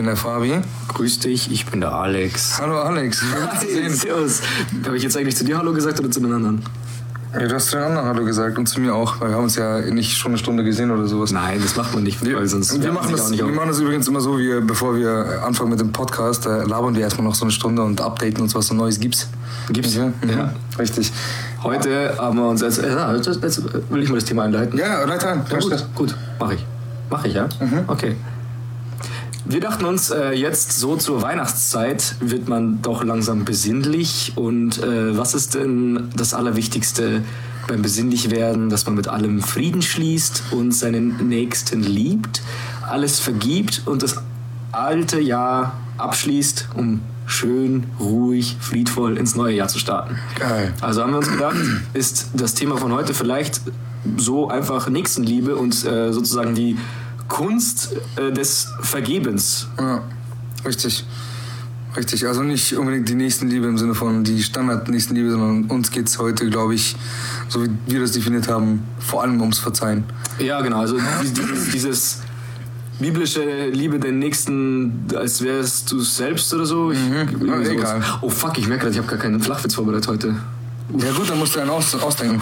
Bin der Fabi. Grüß dich, ich bin der Alex. Hallo Alex. Servus. Habe ich jetzt eigentlich zu dir Hallo gesagt oder zu den anderen? Ja, du hast zu den anderen Hallo gesagt und zu mir auch, weil wir haben uns ja nicht schon eine Stunde gesehen oder sowas. Nein, das macht man nicht, weil sonst wir, wärmt machen das, wir auf. machen das übrigens immer so, wir, bevor wir anfangen mit dem Podcast, da labern wir erstmal noch so eine Stunde und updaten uns, was so Neues gibt's. Gibt's? Ja. Mhm. Ja. Richtig. Heute haben wir uns äh, ja, jetzt, jetzt will ich mal das Thema einleiten. Ja, Leute, an. Ja, gut, gut, mache ich. Mache ich, ja? Okay. Wir dachten uns, äh, jetzt so zur Weihnachtszeit wird man doch langsam besinnlich. Und äh, was ist denn das Allerwichtigste beim Besinnlichwerden? Dass man mit allem Frieden schließt und seinen Nächsten liebt, alles vergibt und das alte Jahr abschließt, um schön, ruhig, friedvoll ins neue Jahr zu starten. Geil. Also haben wir uns gedacht, ist das Thema von heute vielleicht so einfach Nächstenliebe und äh, sozusagen die Kunst äh, des Vergebens. Ja, richtig. Richtig, also nicht unbedingt die Nächstenliebe im Sinne von die Standard-Nächstenliebe, sondern uns geht's heute, glaube ich, so wie wir das definiert haben, vor allem ums Verzeihen. Ja, genau. Also die- dieses, dieses biblische Liebe den Nächsten, als wärst du selbst oder so. Ich, irgendwie Ja, egal. Oh fuck, ich merke gerade, ich habe gar keinen Flachwitz vorbereitet heute. Ja gut, dann musst du einen aus ausdenken.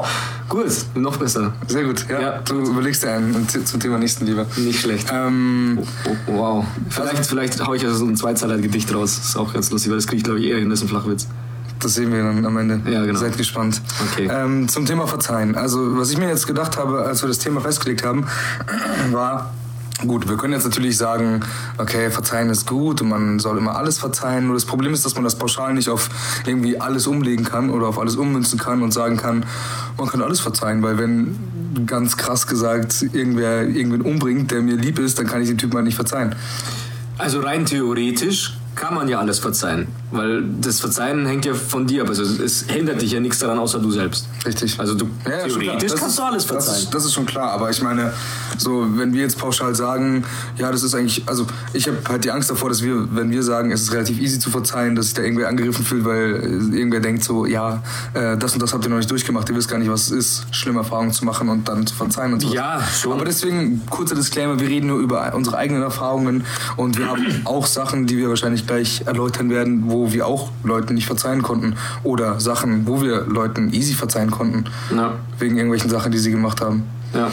Oh, gut, noch besser. Sehr gut, ja. Ja. Du überlegst dir einen und zum Thema Nächstenliebe. Nicht schlecht. Ähm, Oh, wow. Vielleicht, vielleicht hau ich also so ein Zweizeiler-Gedicht raus. ist auch ganz lustig, weil das kriege ich, glaube ich, eher hin, das ist ein Flachwitz. das sehen wir dann am Ende. Ja, genau. Seid gespannt. Okay. Ähm, zum Thema Verzeihen. Also, was ich mir jetzt gedacht habe, als wir das Thema festgelegt haben, war, gut, wir können jetzt natürlich sagen, okay, Verzeihen ist gut und man soll immer alles verzeihen. Nur das Problem ist, dass man das pauschal nicht auf irgendwie alles umlegen kann oder auf alles ummünzen kann und sagen kann, man kann alles verzeihen, weil wenn ganz krass gesagt irgendwer irgendwen umbringt, der mir lieb ist, dann kann ich den Typen halt nicht verzeihen. Also rein theoretisch kann man ja alles verzeihen, weil das Verzeihen hängt ja von dir ab. Also es hindert dich ja nichts daran, außer du selbst. Richtig. Also du Ja, ja, theoretisch Das kannst ist- du alles Das verzeihen. ist, das ist schon klar, aber ich meine, so wenn wir jetzt pauschal sagen, ja, das ist eigentlich, also ich habe halt die Angst davor, dass wir, wenn wir sagen, es ist relativ easy zu verzeihen, dass sich da irgendwer angegriffen fühlt, weil äh, irgendwer denkt so, ja, äh, das und das habt ihr noch nicht durchgemacht, ihr wisst gar nicht, was es ist, schlimme Erfahrungen zu machen und dann zu verzeihen und so. Ja, schon. Aber deswegen kurzer Disclaimer, wir reden nur über unsere eigenen Erfahrungen und wir haben auch Sachen, die wir wahrscheinlich gleich erläutern werden, wo wir auch Leuten nicht verzeihen konnten oder Sachen, wo wir Leuten easy verzeihen konnten. Ja. Wegen irgendwelchen Sachen, die sie gemacht haben. Ja.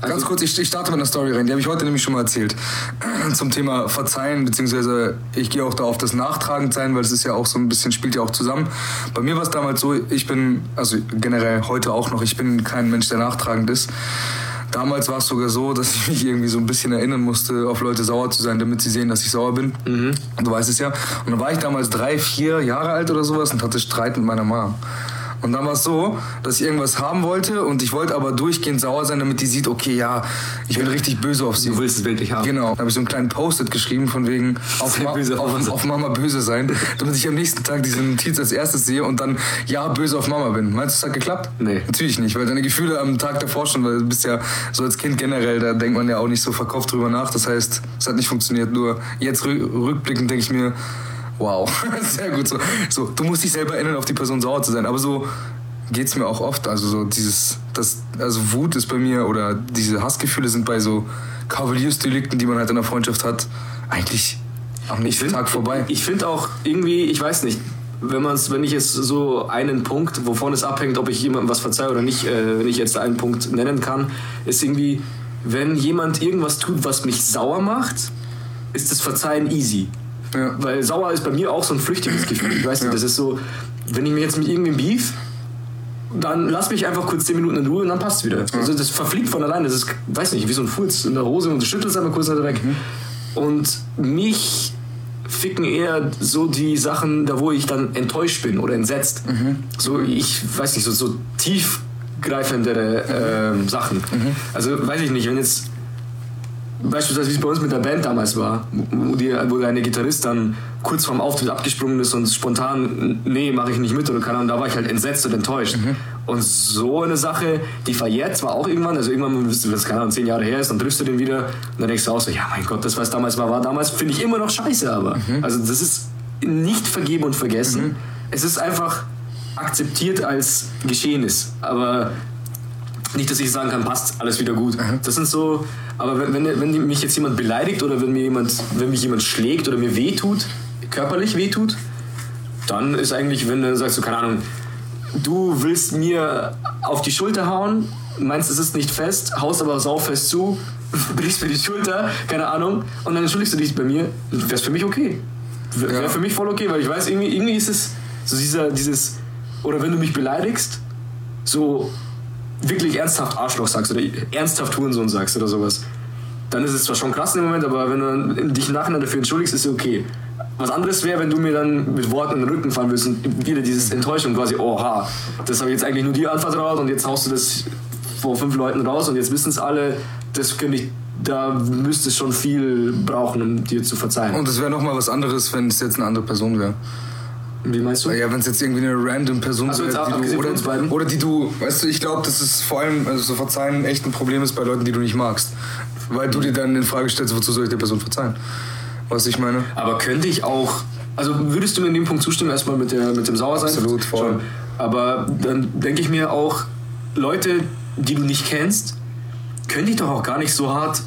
Ganz kurz, ich, ich starte mit einer Story rein, die habe ich heute nämlich schon mal erzählt. Zum Thema Verzeihen, beziehungsweise ich gehe auch da auf das Nachtragendsein, weil es ist ja auch so ein bisschen, spielt ja auch zusammen. Bei mir war es damals so, ich bin, also generell heute auch noch, ich bin kein Mensch, der nachtragend ist. Damals war es sogar so, dass ich mich irgendwie so ein bisschen erinnern musste, auf Leute sauer zu sein, damit sie sehen, dass ich sauer bin. Du weißt es ja. Und dann war ich damals drei, vier Jahre alt oder sowas und hatte Streit mit meiner Mom. Und dann war es so, dass ich irgendwas haben wollte und ich wollte aber durchgehend sauer sein, damit die sieht, okay, ja, ich bin richtig böse auf sie. Du willst es wirklich haben. Genau. Da habe ich so einen kleinen Post-it geschrieben von wegen auf, Ma böse auf auf, Mama. böse sein, damit ich am nächsten Tag diese Notiz als erstes sehe und dann ja böse auf Mama bin. Meinst du, es hat geklappt? Nee. Natürlich nicht, weil deine Gefühle am Tag davor schon, weil du bist ja so als Kind generell, da denkt man ja auch nicht so verkauft drüber nach. Das heißt, es hat nicht funktioniert. Nur jetzt rück rückblickend denke ich mir, wow, sehr gut so. So, du musst dich selber erinnern, auf die Person sauer zu sein. Aber so geht's mir auch oft. Also so dieses, das, also Wut ist bei mir oder diese Hassgefühle sind bei so Kavaliersdelikten, die man halt in der Freundschaft hat, eigentlich am nächsten Tag vorbei. Ich finde auch irgendwie, ich weiß nicht, wenn man's, wenn ich jetzt so einen Punkt, wovon es abhängt, ob ich jemandem was verzeihe oder nicht, äh, wenn ich jetzt einen Punkt nennen kann, ist irgendwie, wenn jemand irgendwas tut, was mich sauer macht, ist das Verzeihen easy. Ja. Weil sauer ist bei mir auch so ein flüchtiges Gefühl. Ich weiß nicht, Ja. das ist so, wenn ich mir jetzt mit irgendwem beef, dann lass mich einfach kurz 10 Minuten in Ruhe und dann passt es wieder. Also das verfliegt von alleine. Das ist, weiß nicht, wie so ein Furz in der Hose und du schüttelst einmal kurz weg. Und mich ficken eher so die Sachen, da wo ich dann enttäuscht bin oder entsetzt. So, ich weiß nicht, so, so tiefgreifendere ähm, Sachen. Also weiß ich nicht, wenn jetzt beispielsweise wie es bei uns mit der Band damals war, wo, die, wo eine Gitarrist dann kurz vorm Auftritt abgesprungen ist und spontan, nee, mache ich nicht mit oder keine Ahnung, da war ich halt entsetzt und enttäuscht. Und so eine Sache, die verjährt zwar auch irgendwann, also irgendwann, wenn es keine Ahnung, zehn Jahre her ist, dann triffst du den wieder und dann denkst du auch so, ja mein Gott, das was damals war, war damals, finde ich immer noch scheiße, aber. Also das ist nicht vergeben und vergessen. Es ist einfach akzeptiert als Geschehnis. Aber nicht, dass ich sagen kann, passt, alles wieder gut. Das sind so, aber wenn, wenn, wenn mich jetzt jemand beleidigt oder wenn mir jemand, wenn mich jemand schlägt oder mir wehtut, körperlich wehtut, dann ist eigentlich, wenn du sagst, so, keine Ahnung, du willst mir auf die Schulter hauen, meinst, es ist nicht fest, haust aber saufest zu, brichst mir die Schulter, keine Ahnung, und dann entschuldigst du dich bei mir, wäre für mich okay. Wäre Ja. für mich voll okay, weil ich weiß, irgendwie, irgendwie ist es so dieser, dieses, oder wenn du mich beleidigst, so wirklich ernsthaft Arschloch sagst oder ernsthaft Hurensohn sagst oder sowas, dann ist es zwar schon krass im Moment, aber wenn du dich im Nachhinein dafür entschuldigst, ist es okay. Was anderes wäre, wenn du mir dann mit Worten in den Rücken fallen würdest und wieder dieses Enttäuschung quasi, oha, das habe ich jetzt eigentlich nur dir anvertraut und jetzt haust du das vor fünf Leuten raus und jetzt wissen es alle, das könnte ich, da müsste es schon viel brauchen, um dir zu verzeihen. Und es wäre nochmal was anderes, wenn es jetzt eine andere Person wäre. Wie meinst du? Ja, wenn es jetzt irgendwie eine random Person Ach so, jetzt wäre, ab- die du, oder, oder die du, weißt du, ich glaube, das ist vor allem, also so Verzeihen echt ein Problem ist bei Leuten, die du nicht magst. Weil du dir dann in Frage stellst, wozu soll ich der Person verzeihen? Was ich meine? Aber könnte ich auch. Also würdest du mir in dem Punkt zustimmen, erstmal mit, der, mit dem Sauersein? Absolut, voll. Schon. Aber dann denke ich mir auch, Leute, die du nicht kennst, können die doch auch gar nicht so hart.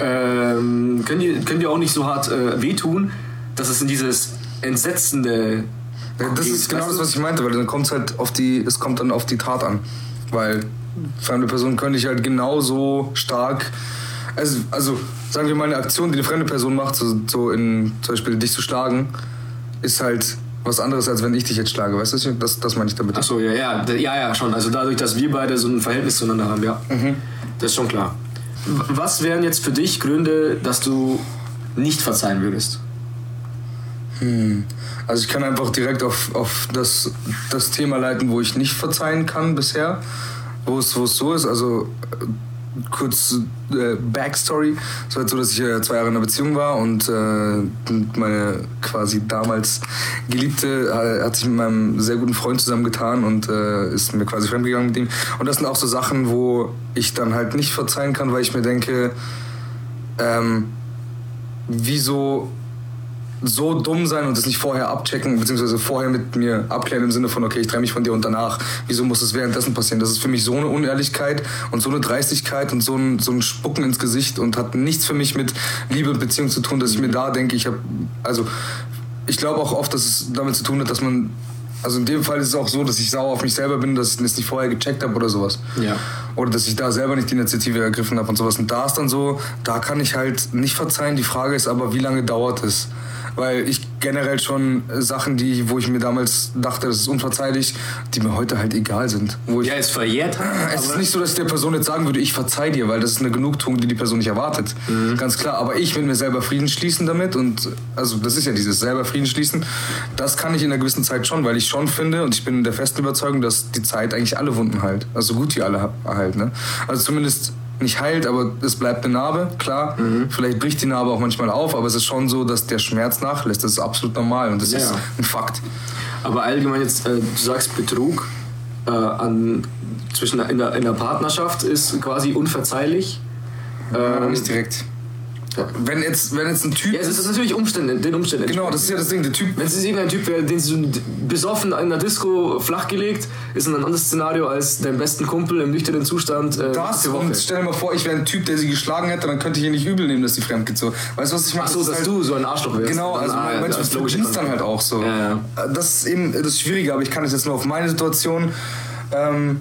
Ähm, können, die, können die auch nicht so hart äh, wehtun, dass es in dieses entsetzende. Das ist genau das, was ich meinte, weil dann kommt es halt auf die, es kommt dann auf die Tat an. Weil fremde Personen können dich halt genauso stark, also, also sagen wir mal eine Aktion, die eine fremde Person macht, so, so in zum Beispiel dich zu schlagen, ist halt was anderes, als wenn ich dich jetzt schlage, weißt du? Das, das meine ich damit. Achso, ja, ja, ja, ja, schon. Also dadurch, dass wir beide so ein Verhältnis zueinander haben, ja. Das ist schon klar. Was wären jetzt für dich Gründe, dass du nicht verzeihen würdest? Also ich kann einfach direkt auf, auf das, das Thema leiten, wo ich nicht verzeihen kann bisher, wo es, wo es so ist. Also äh, kurz äh, Backstory. Es war halt so, dass ich äh, zwei Jahre in einer Beziehung war und äh, meine quasi damals Geliebte äh, hat sich mit meinem sehr guten Freund zusammengetan und äh, ist mir quasi fremdgegangen mit ihm. Und das sind auch so Sachen, wo ich dann halt nicht verzeihen kann, weil ich mir denke, ähm, wieso so dumm sein und das nicht vorher abchecken, beziehungsweise vorher mit mir abklären im Sinne von, okay, ich trenne mich von dir und danach, wieso muss es währenddessen passieren? Das ist für mich so eine Unehrlichkeit und so eine Dreistigkeit und so ein, so ein Spucken ins Gesicht und hat nichts für mich mit Liebe und Beziehung zu tun, dass ich mir da denke, ich habe, also ich glaube auch oft, dass es damit zu tun hat, dass man, also in dem Fall ist es auch so, dass ich sauer auf mich selber bin, dass ich das nicht vorher gecheckt habe oder sowas. Ja. Oder dass ich da selber nicht die Initiative ergriffen habe und sowas. Und da ist dann so, da kann ich halt nicht verzeihen. Die Frage ist aber, wie lange dauert es? Weil ich generell schon Sachen, die, wo ich mir damals dachte, das ist unverzeihlich, die mir heute halt egal sind. Wo ich, Ja, es verjährt. es ist nicht so, dass ich der Person jetzt sagen würde, ich verzeih dir, weil das ist eine Genugtuung, die die Person nicht erwartet. Ganz klar. Aber ich will mir selber Frieden schließen damit und, also das ist ja dieses selber Frieden schließen. Das kann ich in einer gewissen Zeit schon, weil ich schon finde und ich bin der festen Überzeugung, dass die Zeit eigentlich alle Wunden heilt. Also so gut wie alle heilt. Ne? Also zumindest nicht heilt, aber es bleibt eine Narbe, klar. Vielleicht bricht die Narbe auch manchmal auf, aber es ist schon so, dass der Schmerz nachlässt. Das ist absolut normal und das Ja, ist ja. ein Fakt. Aber allgemein jetzt, äh, du sagst Betrug äh, an, zwischen, in, der, in der Partnerschaft ist quasi unverzeihlich. Ähm, nicht direkt. Wenn jetzt, wenn jetzt ein Typ. ja, es ist natürlich Umstände, den Umständen. genau, das ist ja das Ding. Der Typ Wenn es jetzt irgendein Typ wäre, den sie so besoffen in der Disco flachgelegt, ist ein anderes Szenario als dein besten Kumpel im nüchternen Zustand äh, Das und stell dir mal vor, ich wäre ein Typ, der sie geschlagen hätte, dann könnte ich ihr nicht übel nehmen, dass sie fremd geht. So. Weißt du, was ich meine? Ach so, Das dass halt- du so ein Arschloch wärst. Genau, also Ah, ja, manchmal das ist dann halt auch so. Ja, ja. Das ist eben das Schwierige, aber ich kann es jetzt nur auf meine Situation ähm,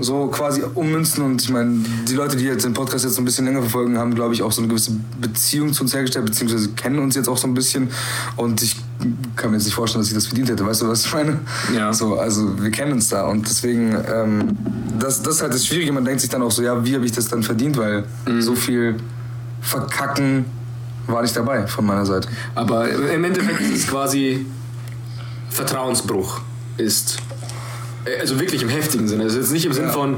so quasi ummünzen und ich meine, die Leute, die jetzt den Podcast jetzt so ein bisschen länger verfolgen, haben, glaube ich, auch so eine gewisse Beziehung zu uns hergestellt, beziehungsweise kennen uns jetzt auch so ein bisschen und ich kann mir jetzt nicht vorstellen, dass ich das verdient hätte, weißt du, was ich meine? Ja. So, also wir kennen uns da und deswegen, ähm, das, das ist halt das Schwierige, man denkt sich dann auch so, ja, wie habe ich das dann verdient, weil Mhm. so viel Verkacken war nicht dabei von meiner Seite. Aber im Endeffekt ist es quasi Vertrauensbruch ist. Also wirklich im heftigen Sinne. Also jetzt nicht im Sinn Ja. von,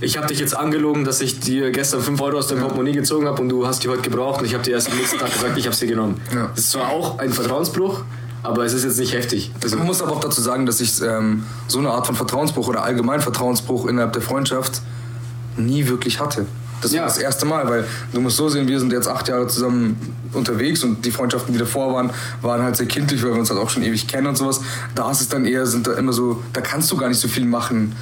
ich habe dich jetzt angelogen, dass ich dir gestern 5 Euro aus deinem Portemonnaie gezogen habe und du hast die heute gebraucht und ich habe dir erst am nächsten Tag gesagt, ich habe sie genommen. Ja. Das ist zwar auch ein Vertrauensbruch, aber es ist jetzt nicht heftig. Also, Man muss aber auch dazu sagen, dass ich ähm, so eine Art von Vertrauensbruch oder allgemein Vertrauensbruch innerhalb der Freundschaft nie wirklich hatte. Das Ja. war das erste Mal, weil du musst so sehen, wir sind jetzt acht Jahre zusammen unterwegs und die Freundschaften, die davor waren, waren halt sehr kindlich, weil wir uns halt auch schon ewig kennen und sowas. Da ist es dann eher, sind da immer so, da kannst du gar nicht so viel machen.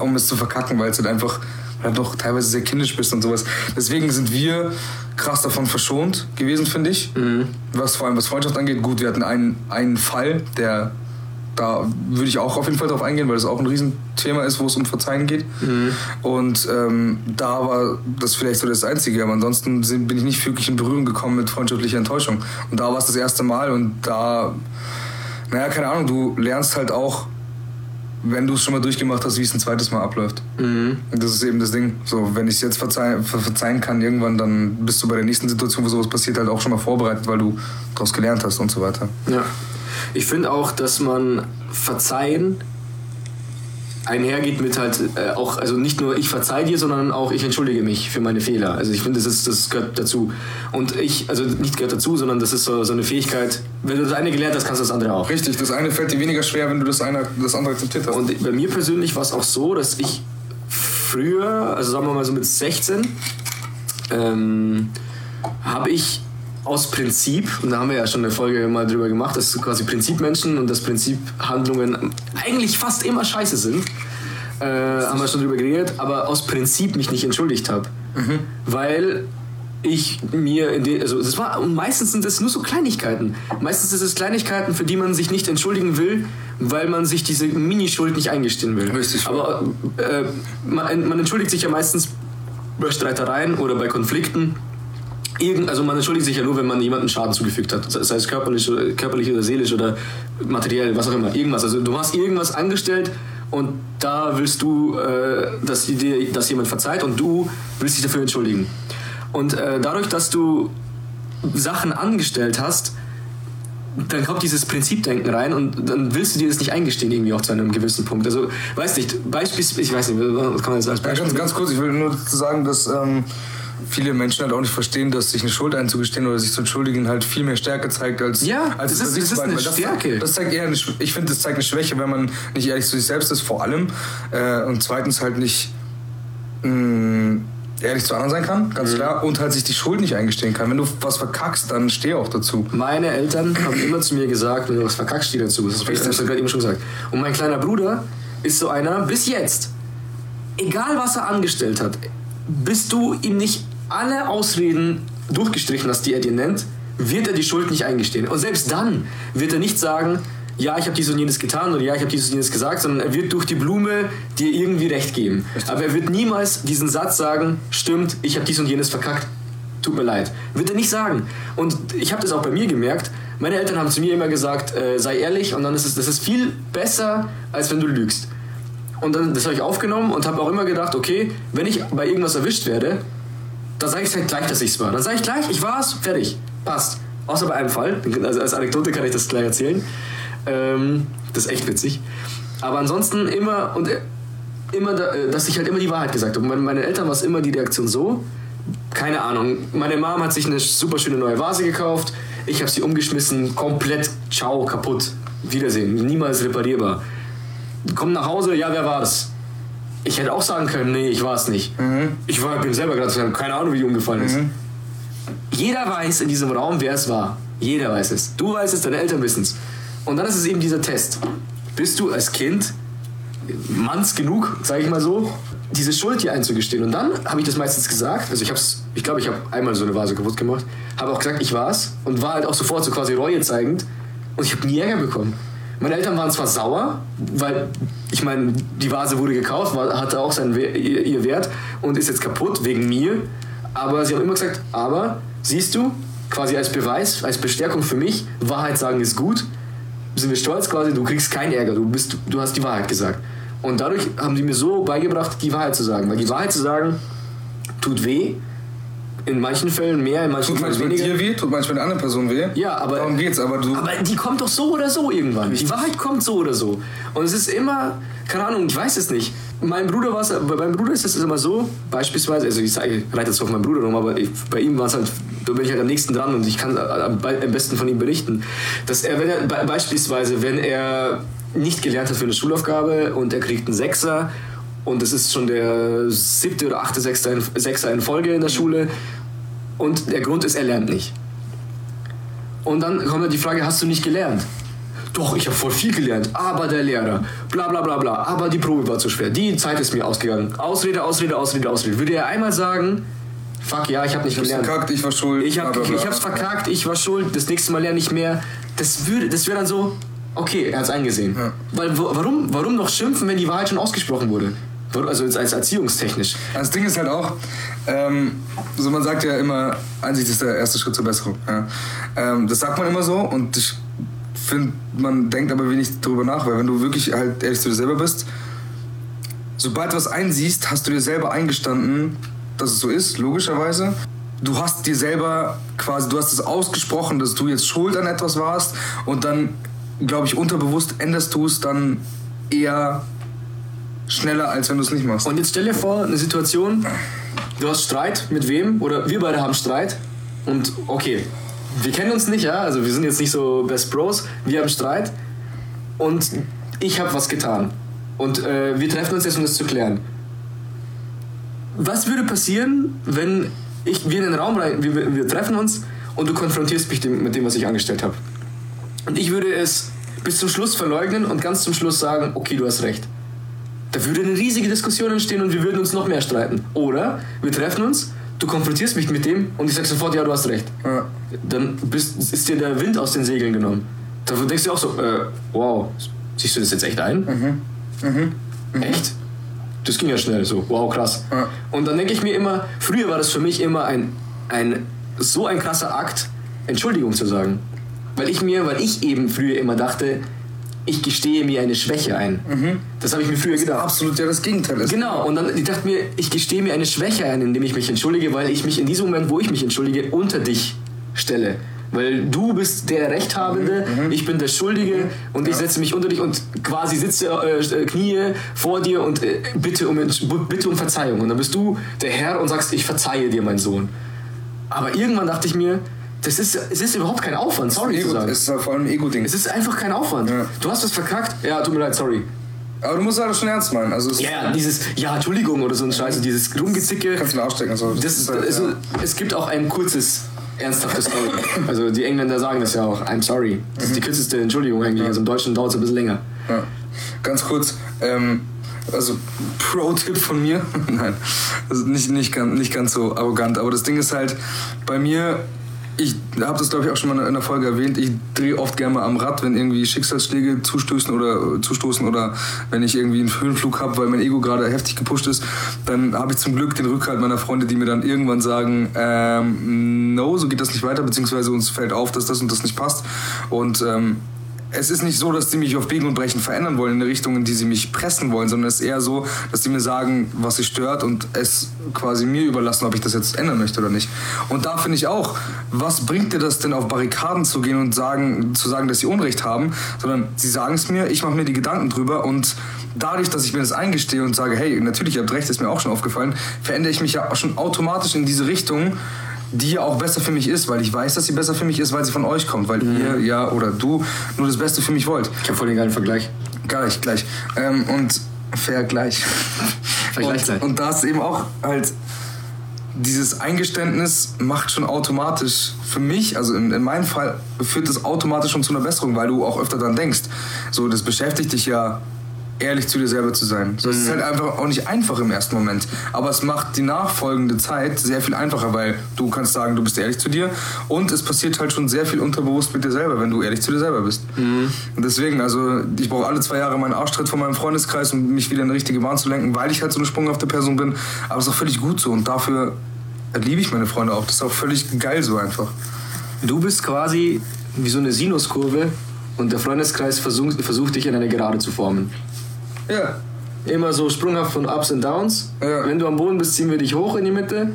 um es zu verkacken, weil es halt einfach du doch teilweise sehr kindisch bist und sowas. Deswegen sind wir krass davon verschont gewesen, finde ich. Mhm. Was vor allem was Freundschaft angeht. Gut, wir hatten einen, einen Fall, der da würde ich auch auf jeden Fall drauf eingehen, weil das auch ein Riesenthema ist, wo es um Verzeihen geht. Mhm. Und ähm, da war das vielleicht so das Einzige, aber ansonsten sind, bin ich nicht wirklich in Berührung gekommen mit freundschaftlicher Enttäuschung. Und da war es das erste Mal und da, naja, keine Ahnung, du lernst halt auch wenn du es schon mal durchgemacht hast, wie es ein zweites Mal abläuft. Mhm. Und das ist eben das Ding. So, wenn ich es jetzt verzeihen, verzeihen kann, irgendwann, dann bist du bei der nächsten Situation, wo sowas passiert, halt auch schon mal vorbereitet, weil du daraus gelernt hast und so weiter. Ja. Ich finde auch, dass man verzeihen einhergeht mit halt äh, auch, also nicht nur ich verzeih dir, sondern auch ich entschuldige mich für meine Fehler. Also ich finde, das, ist, das gehört dazu. Und ich, also nicht gehört dazu, sondern das ist so, so eine Fähigkeit, wenn du das eine gelernt hast, kannst du das andere auch. Richtig, das eine fällt dir weniger schwer, wenn du das, eine, das andere akzeptiert hast. Und bei mir persönlich war es auch so, dass ich früher, also sagen wir mal so mit 16, ähm, habe ich aus Prinzip, und da haben wir ja schon eine Folge mal drüber gemacht, dass quasi Prinzipmenschen und das Prinzip Handlungen eigentlich fast immer scheiße sind. Äh, haben wir schon drüber geredet, aber aus Prinzip mich nicht entschuldigt habe. Mhm. Weil ich mir in den, also das war, und meistens sind es nur so Kleinigkeiten. Meistens sind es Kleinigkeiten, für die man sich nicht entschuldigen will, weil man sich diese Minischuld nicht eingestehen will. Richtig. Aber äh, man, man entschuldigt sich ja meistens bei Streitereien oder bei Konflikten irgend, also man entschuldigt sich ja nur, wenn man jemandem Schaden zugefügt hat. Sei es körperlich, körperlich oder seelisch oder materiell, was auch immer. Irgendwas. Also du hast irgendwas angestellt und da willst du, äh, dass, dir, dass jemand verzeiht und du willst dich dafür entschuldigen. Und äh, dadurch, dass du Sachen angestellt hast, dann kommt dieses Prinzipdenken rein und dann willst du dir das nicht eingestehen, irgendwie auch zu einem gewissen Punkt. Also, weiß nicht, Beispiel, ich weiß nicht, was kann man jetzt als Beispiel? Ja, ganz, ganz kurz, ich will nur sagen, dass ähm, viele Menschen halt auch nicht verstehen, dass sich eine Schuld einzugestehen oder sich zu entschuldigen halt viel mehr Stärke zeigt als ja, als das, ist, das ist eine das, Stärke. Das zeigt eher eine, ich finde, das zeigt eine Schwäche, wenn man nicht ehrlich zu sich selbst ist, vor allem äh, und zweitens halt nicht mh, mm, ehrlich zu anderen sein kann, ganz mhm. klar, und halt sich die Schuld nicht eingestehen kann. Wenn du was verkackst, dann steh auch dazu. Meine Eltern haben immer zu mir gesagt, wenn du was verkackst, steh dazu. Das hast du gerade eben schon gesagt. Und mein kleiner Bruder ist so einer, bis jetzt, egal was er angestellt hat, bist du ihm nicht alle Ausreden durchgestrichen hast, die er dir nennt, wird er die Schuld nicht eingestehen. Und selbst dann wird er nicht sagen, ja, ich habe dies und jenes getan oder ja, ich habe dies und jenes gesagt, sondern er wird durch die Blume dir irgendwie recht geben. Richtig. Aber er wird niemals diesen Satz sagen, stimmt, ich habe dies und jenes verkackt, tut mir leid. Wird er nicht sagen. Und ich habe das auch bei mir gemerkt. Meine Eltern haben zu mir immer gesagt, äh, sei ehrlich und dann ist es das ist viel besser, als wenn du lügst. Und dann, das habe ich aufgenommen und habe auch immer gedacht, okay, wenn ich bei irgendwas erwischt werde, dann sage ich halt gleich, dass ich es war. Dann sage ich gleich, ich war's, fertig, passt. Außer bei einem Fall, also als Anekdote kann ich das gleich erzählen. Ähm, das ist echt witzig. Aber ansonsten immer und äh, immer, äh, dass ich halt immer die Wahrheit gesagt habe. Meine Eltern war es immer die Reaktion so, keine Ahnung. Meine Mom hat sich eine super schöne neue Vase gekauft. Ich habe sie umgeschmissen, komplett, ciao, kaputt. Wiedersehen, niemals reparierbar. Komm nach Hause, ja, wer war das? Ich hätte auch sagen können, nee, ich war es nicht. Mhm. Ich war, bin selber gerade keine Ahnung, wie die umgefallen ist. Mhm. Jeder weiß in diesem Raum, wer es war. Jeder weiß es. Du weißt es, deine Eltern wissen es. Und dann ist es eben dieser Test. Bist du als Kind manns genug, sage ich mal so, diese Schuld hier einzugestehen? Und dann habe ich das meistens gesagt. Also ich habe ich glaube, ich habe einmal so eine Vase kaputt gemacht. Habe auch gesagt, ich war's und war halt auch sofort so quasi Reue zeigend. Und ich habe nie Ärger bekommen. Meine Eltern waren zwar sauer, weil ich meine, die Vase wurde gekauft, war, hatte auch seinen ihr, ihr Wert und ist jetzt kaputt wegen mir. Aber sie haben immer gesagt, aber siehst du, quasi als Beweis, als Bestärkung für mich, Wahrheit sagen ist gut. Sind wir stolz quasi, du kriegst keinen Ärger, du, bist, du hast die Wahrheit gesagt. Und dadurch haben sie mir so beigebracht, die Wahrheit zu sagen. Weil die Wahrheit zu sagen, tut weh, in manchen Fällen mehr, in manchen tut Fällen weniger. Tut dir weh, tut manchmal der anderen Person weh. Ja, aber darum geht's. Aber du. Aber die kommt doch so oder so irgendwann. Die Wahrheit kommt so oder so. Und es ist immer, keine Ahnung, ich weiß es nicht. Mein Bruder war bei meinem Bruder ist es immer so, beispielsweise, also ich, sage, ich reite jetzt auf meinen Bruder rum, aber ich, bei ihm war es halt, da bin ich halt am nächsten dran und ich kann am, am besten von ihm berichten, dass er, wenn er beispielsweise, wenn er nicht gelernt hat für eine Schulaufgabe und er kriegt einen Sechser und es ist schon der siebte oder achte Sechser in, in Folge in der Schule und der Grund ist, er lernt nicht. Und dann kommt die Frage, hast du nicht gelernt? doch, ich habe voll viel gelernt, aber der Lehrer, bla bla bla bla, aber die Probe war zu schwer, die Zeit ist mir ausgegangen. Ausrede, Ausrede, Ausrede, Ausrede. Würde er einmal sagen, fuck ja, ich habe nicht Ich gelernt. verkackt, ich war schuld. Ich, hab, bla, bla, bla. ich hab's verkackt, ich war schuld, das nächste Mal lerne ich mehr. Das, würde, das wäre dann so, okay, er hat's eingesehen. Ja. Weil warum, warum noch schimpfen, wenn die Wahrheit schon ausgesprochen wurde? Also jetzt als erziehungstechnisch. Das Ding ist halt auch, ähm, so man sagt ja immer, Einsicht ist der erste Schritt zur Besserung. Ja. Ähm, das sagt man immer so und ich finde, man denkt aber wenig darüber nach, weil wenn du wirklich halt ehrlich zu dir selber bist, sobald du was einsiehst, hast du dir selber eingestanden, dass es so ist, logischerweise. Du hast dir selber quasi, du hast es ausgesprochen, dass du jetzt schuld an etwas warst und dann, glaube ich, unterbewusst änderst du es dann eher schneller, als wenn du es nicht machst. Und jetzt stell dir vor, eine Situation, du hast Streit mit wem oder wir beide haben Streit und okay, wir kennen uns nicht, ja, also wir sind jetzt nicht so Best Bros, wir haben Streit und ich habe was getan und äh, wir treffen uns jetzt, um das zu klären. Was würde passieren, wenn ich, wir in den Raum rein, wir, wir treffen uns und du konfrontierst mich dem, mit dem, was ich angestellt habe? Und ich würde es bis zum Schluss verleugnen und ganz zum Schluss sagen, okay, du hast recht. Da würde eine riesige Diskussion entstehen und wir würden uns noch mehr streiten. Oder wir treffen uns, du konfrontierst mich mit dem und ich sag sofort, ja, du hast recht. Ja. Dann bist, ist dir der Wind aus den Segeln genommen. Da denkst du auch so, äh, wow, siehst du das jetzt echt ein? Echt? Das ging ja schnell so, wow, krass. Ja. Und dann denke ich mir immer, früher war das für mich immer ein, ein so ein krasser Akt, Entschuldigung zu sagen. Weil ich mir, weil ich eben früher immer dachte, ich gestehe mir eine Schwäche ein. Das habe ich mir früher gedacht. absolut ja das Gegenteil ist. Genau, und dann ich dachte mir, ich gestehe mir eine Schwäche ein, indem ich mich entschuldige, weil ich mich in diesem Moment, wo ich mich entschuldige, unter dich stelle. Weil du bist der Rechthabende, ich bin der Schuldige und ich setze mich unter dich und quasi sitze, äh, knie vor dir und äh, bitte, um, bitte um Verzeihung. Und dann bist du der Herr und sagst, ich verzeihe dir, mein Sohn. Aber irgendwann dachte ich mir, das ist, es ist überhaupt kein Aufwand, sorry zu Ego, sagen. es ist vor allem ein Ego-Ding. Es ist einfach kein Aufwand. Ja. Du hast was verkackt, ja, tut mir leid, sorry. Aber du musst halt schon ernst meinen. Also es Ja, dieses, ja, Entschuldigung oder so ein Scheiße, dieses Rumgezicke. kannst du mir ausstecken. So. Das ist, halt, also, ja. Es gibt auch ein kurzes, ernsthaftes Sorry. Also die Engländer sagen das ja auch, I'm sorry. Das ist die kürzeste Entschuldigung eigentlich. Also im Deutschen dauert es ein bisschen länger. Ja. Ganz kurz, ähm, also Pro-Tipp von mir. Nein, also nicht, nicht, ganz, nicht ganz so arrogant, aber das Ding ist halt, bei mir, ich habe das glaube ich auch schon mal in der Folge erwähnt, ich drehe oft gerne mal am Rad, wenn irgendwie Schicksalsschläge zustoßen oder, zustoßen oder wenn ich irgendwie einen Höhenflug habe, weil mein Ego gerade heftig gepusht ist, dann habe ich zum Glück den Rückhalt meiner Freunde, die mir dann irgendwann sagen, ähm, no, so geht das nicht weiter, beziehungsweise uns fällt auf, dass das und das nicht passt. Und ähm, es ist nicht so, dass die mich auf Biegen und Brechen verändern wollen in eine Richtung, in die sie mich pressen wollen, sondern es ist eher so, dass die mir sagen, was sie stört und es quasi mir überlassen, ob ich das jetzt ändern möchte oder nicht. Und da finde ich auch, was bringt dir das denn auf Barrikaden zu gehen und sagen, zu sagen, dass sie Unrecht haben, sondern sie sagen es mir, ich mache mir die Gedanken drüber und dadurch, dass ich mir das eingestehe und sage, hey, natürlich, ihr habt recht, ist mir auch schon aufgefallen, verändere ich mich ja schon automatisch in diese Richtung, die ja auch besser für mich ist, weil ich weiß, dass sie besser für mich ist, weil sie von euch kommt, weil ihr ja oder du nur das Beste für mich wollt. Ich habe voll den geilen Vergleich. Gleich, gleich. Ähm, und Vergleich. Vergleichzeit. Und, und da ist eben auch halt dieses Eingeständnis macht schon automatisch für mich, also in, in meinem Fall, führt das automatisch schon zu einer Besserung, weil du auch öfter dran denkst. So, das beschäftigt dich ja, ehrlich zu dir selber zu sein. So, Es ist halt einfach auch nicht einfach im ersten Moment. Aber es macht die nachfolgende Zeit sehr viel einfacher, weil du kannst sagen, du bist ehrlich zu dir und es passiert halt schon sehr viel unterbewusst mit dir selber, wenn du ehrlich zu dir selber bist. Und deswegen, also ich brauche alle zwei Jahre meinen Arschtritt von meinem Freundeskreis, um mich wieder in die richtige Bahn zu lenken, weil ich halt so eine sprunghafte Person bin. Aber es ist auch völlig gut so und dafür liebe ich meine Freunde auch. Das ist auch völlig geil so einfach. Du bist quasi wie so eine Sinuskurve und der Freundeskreis versucht, versucht dich in eine Gerade zu formen. Ja. Immer so sprunghaft von Ups und Downs. Ja. Wenn du am Boden bist, ziehen wir dich hoch in die Mitte.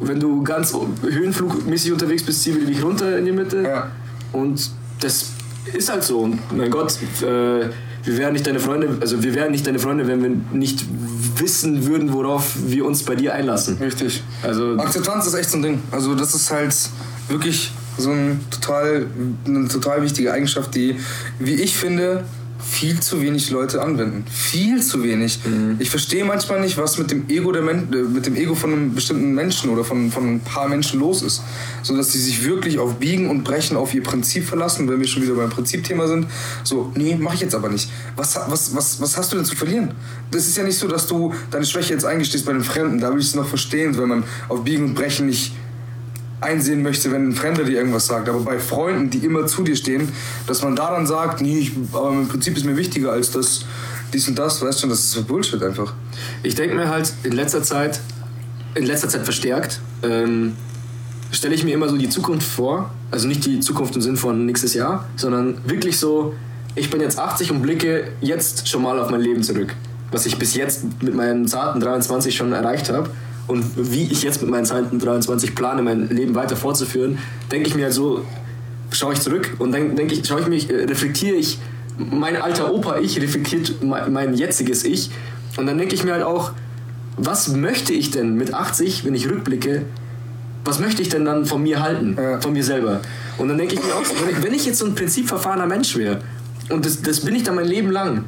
Wenn du ganz höhenflugmäßig unterwegs bist, ziehen wir dich runter in die Mitte. Ja. Und das ist halt so. Und mein Gott, äh, wir wären nicht deine Freunde, also wir wären nicht deine Freunde, wenn wir nicht wissen würden, worauf wir uns bei dir einlassen. Richtig. Also Akzeptanz ist echt so ein Ding. Also das ist halt wirklich so ein total, eine total wichtige Eigenschaft, die, wie ich finde, viel zu wenig Leute anwenden. Viel zu wenig. Mhm. Ich verstehe manchmal nicht, was mit dem Ego der Men äh, mit dem Ego von einem bestimmten Menschen oder von, von ein paar Menschen los ist. So dass die sich wirklich auf Biegen und Brechen auf ihr Prinzip verlassen, wenn wir schon wieder beim Prinzipthema sind. So, nee, mach ich jetzt aber nicht. Was, was, was, was hast du denn zu verlieren? Das ist ja nicht so, dass du deine Schwäche jetzt eingestehst bei den Fremden. Da will ich es noch verstehen, wenn man auf Biegen und Brechen nicht einsehen möchte, wenn ein Fremder dir irgendwas sagt. Aber bei Freunden, die immer zu dir stehen, dass man da dann sagt, nee, ich, aber im Prinzip ist mir wichtiger als das, dies und das, weißt du das ist Bullshit einfach. Ich denke mir halt in letzter Zeit, in letzter Zeit verstärkt, ähm, stelle ich mir immer so die Zukunft vor. Also nicht die Zukunft im Sinn von nächstes Jahr, sondern wirklich so, ich bin jetzt 80 und blicke jetzt schon mal auf mein Leben zurück. Was ich bis jetzt mit meinen zarten 23 schon erreicht habe. Und wie ich jetzt mit meinen zarten 23 plane, mein Leben weiter fortzuführen, denke ich mir halt so, schaue ich zurück und dann denke ich, schaue ich mich, äh, reflektiere ich mein alter Opa ich reflektiert mein, mein jetziges Ich und dann denke ich mir halt auch, was möchte ich denn mit 80, wenn ich rückblicke, was möchte ich denn dann von mir halten, Ja. von mir selber? Und dann denke ich mir auch, wenn ich, wenn ich jetzt so ein prinzipverfahrener Mensch wäre und das, das bin ich dann mein Leben lang,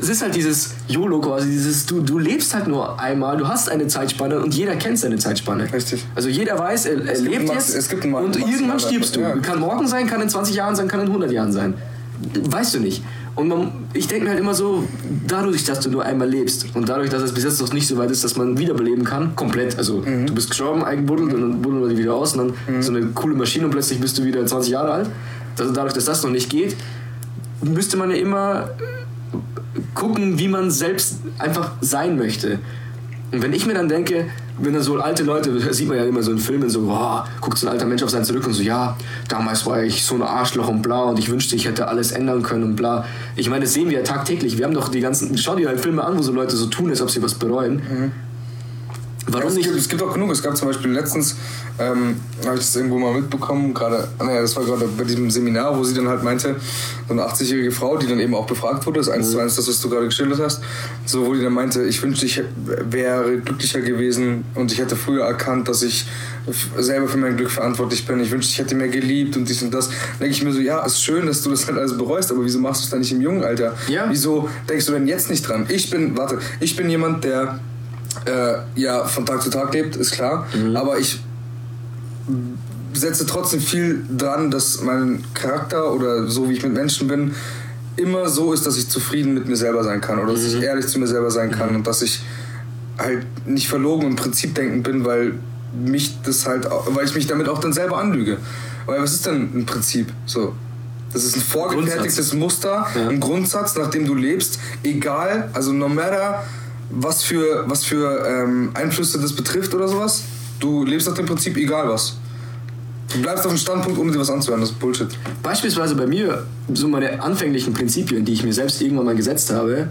es ist halt dieses YOLO quasi, dieses du, du lebst halt nur einmal, du hast eine Zeitspanne und jeder kennt seine Zeitspanne. Richtig. Also jeder weiß, er, er lebt jetzt es gibt einen und irgendwann stirbst du. ja. Kann morgen sein, kann in 20 Jahren sein, kann in 100 Jahren sein. Weißt du nicht. Und man, ich denke mir halt immer so, dadurch, dass du nur einmal lebst und dadurch, dass es bis jetzt noch nicht so weit ist, dass man wiederbeleben kann, komplett. Also Mhm. du bist gestorben, eingebuddelt und dann buddeln wir dich wieder aus und dann so eine coole Maschine und plötzlich bist du wieder 20 Jahre alt. Also dadurch, dass das noch nicht geht, müsste man ja immer gucken, wie man selbst einfach sein möchte. Und wenn ich mir dann denke, wenn dann so alte Leute, das sieht man ja immer so in Filmen, so, boah, guckt so ein alter Mensch auf sein zurück und so, ja, damals war ich so ein Arschloch und bla und ich wünschte, ich hätte alles ändern können und bla. Ich meine, das sehen wir ja tagtäglich. Wir haben doch die ganzen, schau dir halt Filme an, wo so Leute so tun, als ob sie was bereuen. Warum es, nicht? gibt, es gibt auch genug. Es gab zum Beispiel letztens, ähm, habe ich das irgendwo mal mitbekommen, gerade, naja, das war gerade bei diesem Seminar, wo sie dann halt meinte, so eine 80-jährige Frau, die dann eben auch befragt wurde, das ist eins zu eins das, was du gerade geschildert hast, so wo die dann meinte, ich wünschte, ich wäre glücklicher gewesen und ich hätte früher erkannt, dass ich selber für mein Glück verantwortlich bin. Ich wünschte, ich hätte mehr geliebt und dies und das. Dann denke ich mir so, ja, ist schön, dass du das halt alles bereust, aber wieso machst du es dann nicht im jungen Alter? Ja. Wieso denkst du denn jetzt nicht dran? Ich bin, warte, ich bin jemand, der äh, ja von Tag zu Tag lebt, ist klar. Aber ich setze trotzdem viel dran, dass mein Charakter oder so wie ich mit Menschen bin, immer so ist, dass ich zufrieden mit mir selber sein kann oder dass ich ehrlich zu mir selber sein kann und dass ich halt nicht verlogen und prinzipdenkend bin, weil mich das halt, weil ich mich damit auch dann selber anlüge. Weil was ist denn ein Prinzip? So. Das ist ein vorgefertigtes Muster, Ja. ein Grundsatz, nach dem du lebst, egal, also no matter was für, was für ähm, Einflüsse das betrifft oder sowas. Du lebst nach dem Prinzip egal was. Du bleibst auf dem Standpunkt, ohne dir was anzuhören. Das ist Bullshit. Beispielsweise bei mir, so meine anfänglichen Prinzipien, die ich mir selbst irgendwann mal gesetzt habe,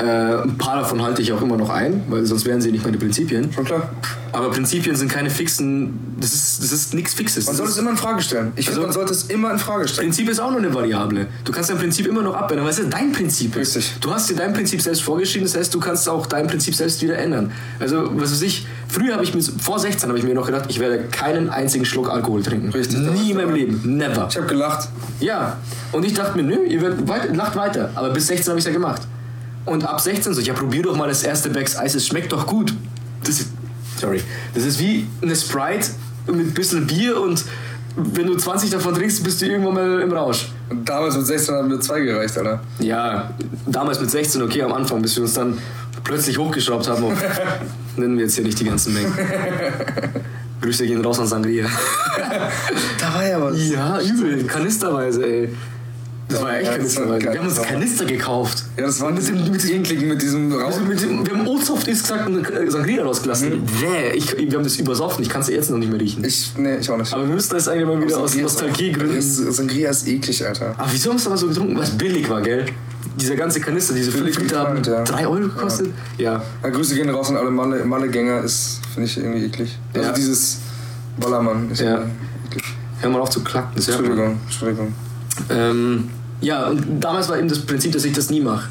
äh, ein paar davon halte ich auch immer noch ein, weil sonst wären sie nicht meine Prinzipien. Schon klar. Aber Prinzipien sind keine fixen, das ist, das ist nichts Fixes. Man Das soll ist, es immer in Frage stellen. Ich finde, Also- man sollte es immer in Frage stellen. Prinzip ist auch nur eine Variable. Du kannst dein Prinzip immer noch abändern, weil es ist dein Prinzip. ist. Richtig. Du hast dir dein Prinzip selbst vorgeschrieben, das heißt, du kannst auch dein Prinzip selbst wieder ändern. Also, was weiß ich, früher habe ich mir, vor 16 habe ich mir noch gedacht, ich werde keinen einzigen Schluck Alkohol trinken. Richtig, Nie in meinem. Leben. Never. Ich habe gelacht. Ja, und ich dachte mir, nö, ihr werdet lacht weiter. Aber bis 16 habe ich ja gemacht. Und ab 16 so, ja, probier doch mal das erste Becks Eis, es schmeckt doch gut. Das ist, sorry, das ist wie eine Sprite mit ein bisschen Bier und wenn du 20 davon trinkst, bist du irgendwann mal im Rausch. Und damals mit 16 haben mir zwei gereicht, Alter. Ja, damals mit 16 okay am Anfang, bis wir uns dann plötzlich hochgeschraubt haben. Auf, nennen wir jetzt hier nicht die ganzen Mengen. Grüße gehen raus an Sangria. Da war ja was. Ja, übel, kanisterweise, ey. Das war echt Ja, geil. Wir haben uns Kanister gekauft. Ja, das war mit dem, mit dem, ekligen mit diesem Rauch. also mit dem, wir haben Oldsoft ist gesagt und äh, Sangria rausgelassen. Mhm. Bäh, ich, wir haben das übersoffen, ich kann es jetzt noch nicht mehr riechen. Ich, nee, ich auch nicht. Aber wir müssen das eigentlich mal wieder aus Nostalgiegründen. Sangria ist eklig, Alter. Aber wieso haben wir es aber so getrunken? Was billig war, gell? Dieser ganze Kanister, diese 5 Billig Liter haben gekauft, ja. 3 Euro gekostet? Ja. Ja, Grüße gehen raus an alle Malle- Malle-Gänger, ist, finde ich irgendwie eklig. Also Ja. dieses Ballermann ist Ja. eklig. Hör mal auf zu klacken. Entschuldigung, Entschuldigung. Ähm, ja, und damals war eben das Prinzip, dass ich das nie mache.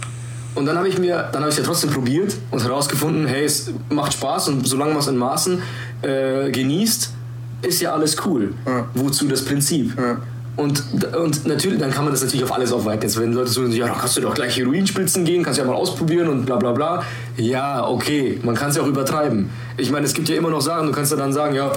Und dann habe ich mir, dann habe ich ja trotzdem probiert und herausgefunden, hey, es macht Spaß und solange man es in Maßen äh, genießt, ist ja alles cool. Ja. Wozu das Prinzip? Ja. Und, und natürlich, dann kann man das natürlich auf alles aufweiten. Jetzt, wenn Leute so sagen, ja, kannst du doch gleich Heroinspritzen gehen, kannst ja mal ausprobieren und bla bla bla. Ja, okay, man kann es ja auch übertreiben. Ich meine, es gibt ja immer noch Sachen, du kannst ja dann sagen, ja,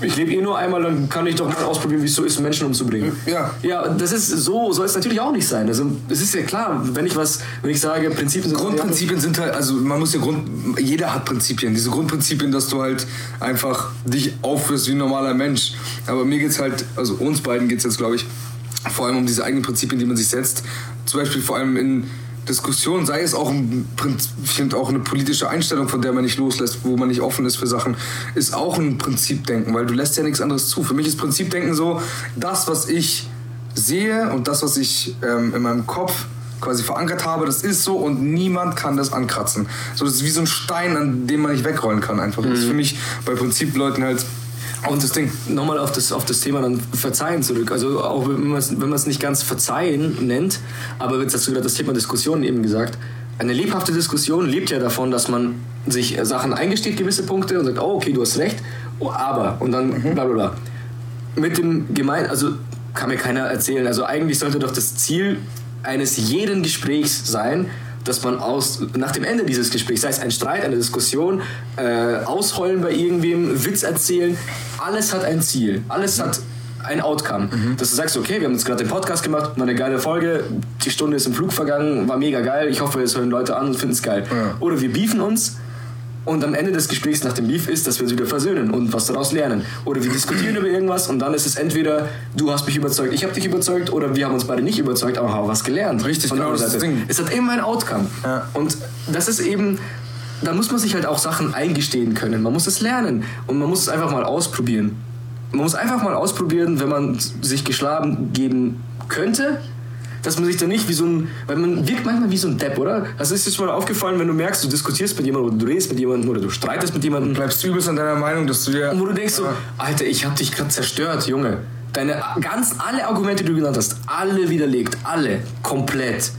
ich lebe eh nur einmal, dann kann ich doch mal ausprobieren, wie es so ist, Menschen umzubringen. Ja. Ja, das ist so, soll es natürlich auch nicht sein. Also es ist ja klar, wenn ich was, wenn ich sage, Prinzipien sind Grundprinzipien sind halt, also man muss ja Grund, jeder hat Prinzipien. Diese Grundprinzipien, dass du halt einfach dich aufführst wie ein normaler Mensch. Aber mir geht's halt, also uns beiden geht's jetzt, glaube ich, vor allem um diese eigenen Prinzipien, die man sich setzt. Zum Beispiel vor allem in Diskussion, sei es auch, ein finde auch eine politische Einstellung, von der man nicht loslässt, wo man nicht offen ist für Sachen, ist auch ein Prinzipdenken, weil du lässt ja nichts anderes zu. Für mich ist Prinzipdenken so, das, was ich sehe und das, was ich ähm, in meinem Kopf quasi verankert habe, das ist so und niemand kann das ankratzen. So, das ist wie so ein Stein, an dem man nicht wegrollen kann einfach. Das ist für mich bei Prinzipleuten halt und das Ding, nochmal auf das, auf das Thema dann Verzeihen zurück. Also auch wenn man es wenn nicht ganz Verzeihen nennt, aber jetzt hast du gerade das Thema Diskussion eben gesagt. Eine lebhafte Diskussion lebt ja davon, dass man sich Sachen eingesteht, gewisse Punkte und sagt, oh, okay, du hast recht, oh, aber und dann bla bla bla. Mit dem Gemein, also kann mir keiner erzählen. Also eigentlich sollte doch das Ziel eines jeden Gesprächs sein, dass man aus, nach dem Ende dieses Gesprächs, sei es ein Streit, eine Diskussion, äh, ausheulen bei irgendwem, Witz erzählen, alles hat ein Ziel, alles hat ein Outcome. Dass du sagst, okay, wir haben jetzt gerade den Podcast gemacht, war eine geile Folge, die Stunde ist im Flug vergangen, war mega geil, ich hoffe, es hören Leute an und finden es geil. Ja. Oder wir beefen uns und am Ende des Gesprächs nach dem Beef ist, dass wir uns wieder versöhnen und was daraus lernen. Oder wir diskutieren über irgendwas und dann ist es entweder, du hast mich überzeugt, ich habe dich überzeugt oder wir haben uns beide nicht überzeugt, aber haben was gelernt. Richtig, Von der genau, anderen das ist das Seite. Es hat immer ein Outcome. Ja. Und das ist eben, da muss man sich halt auch Sachen eingestehen können. Man muss es lernen und man muss es einfach mal ausprobieren. Man muss einfach mal ausprobieren, wenn man sich geschlagen geben könnte, dass man sich da nicht wie so ein, weil man wirkt manchmal wie so ein Depp, oder? Also ist dir schon mal aufgefallen, wenn du merkst, du diskutierst mit jemandem oder du redest mit jemandem oder du streitest mit jemandem, bleibst übelst an deiner Meinung, dass du dir. und wo du denkst so, Alter, ich hab dich gerade zerstört, Junge. Deine ganz alle Argumente, die du genannt hast, alle widerlegt, alle, komplett.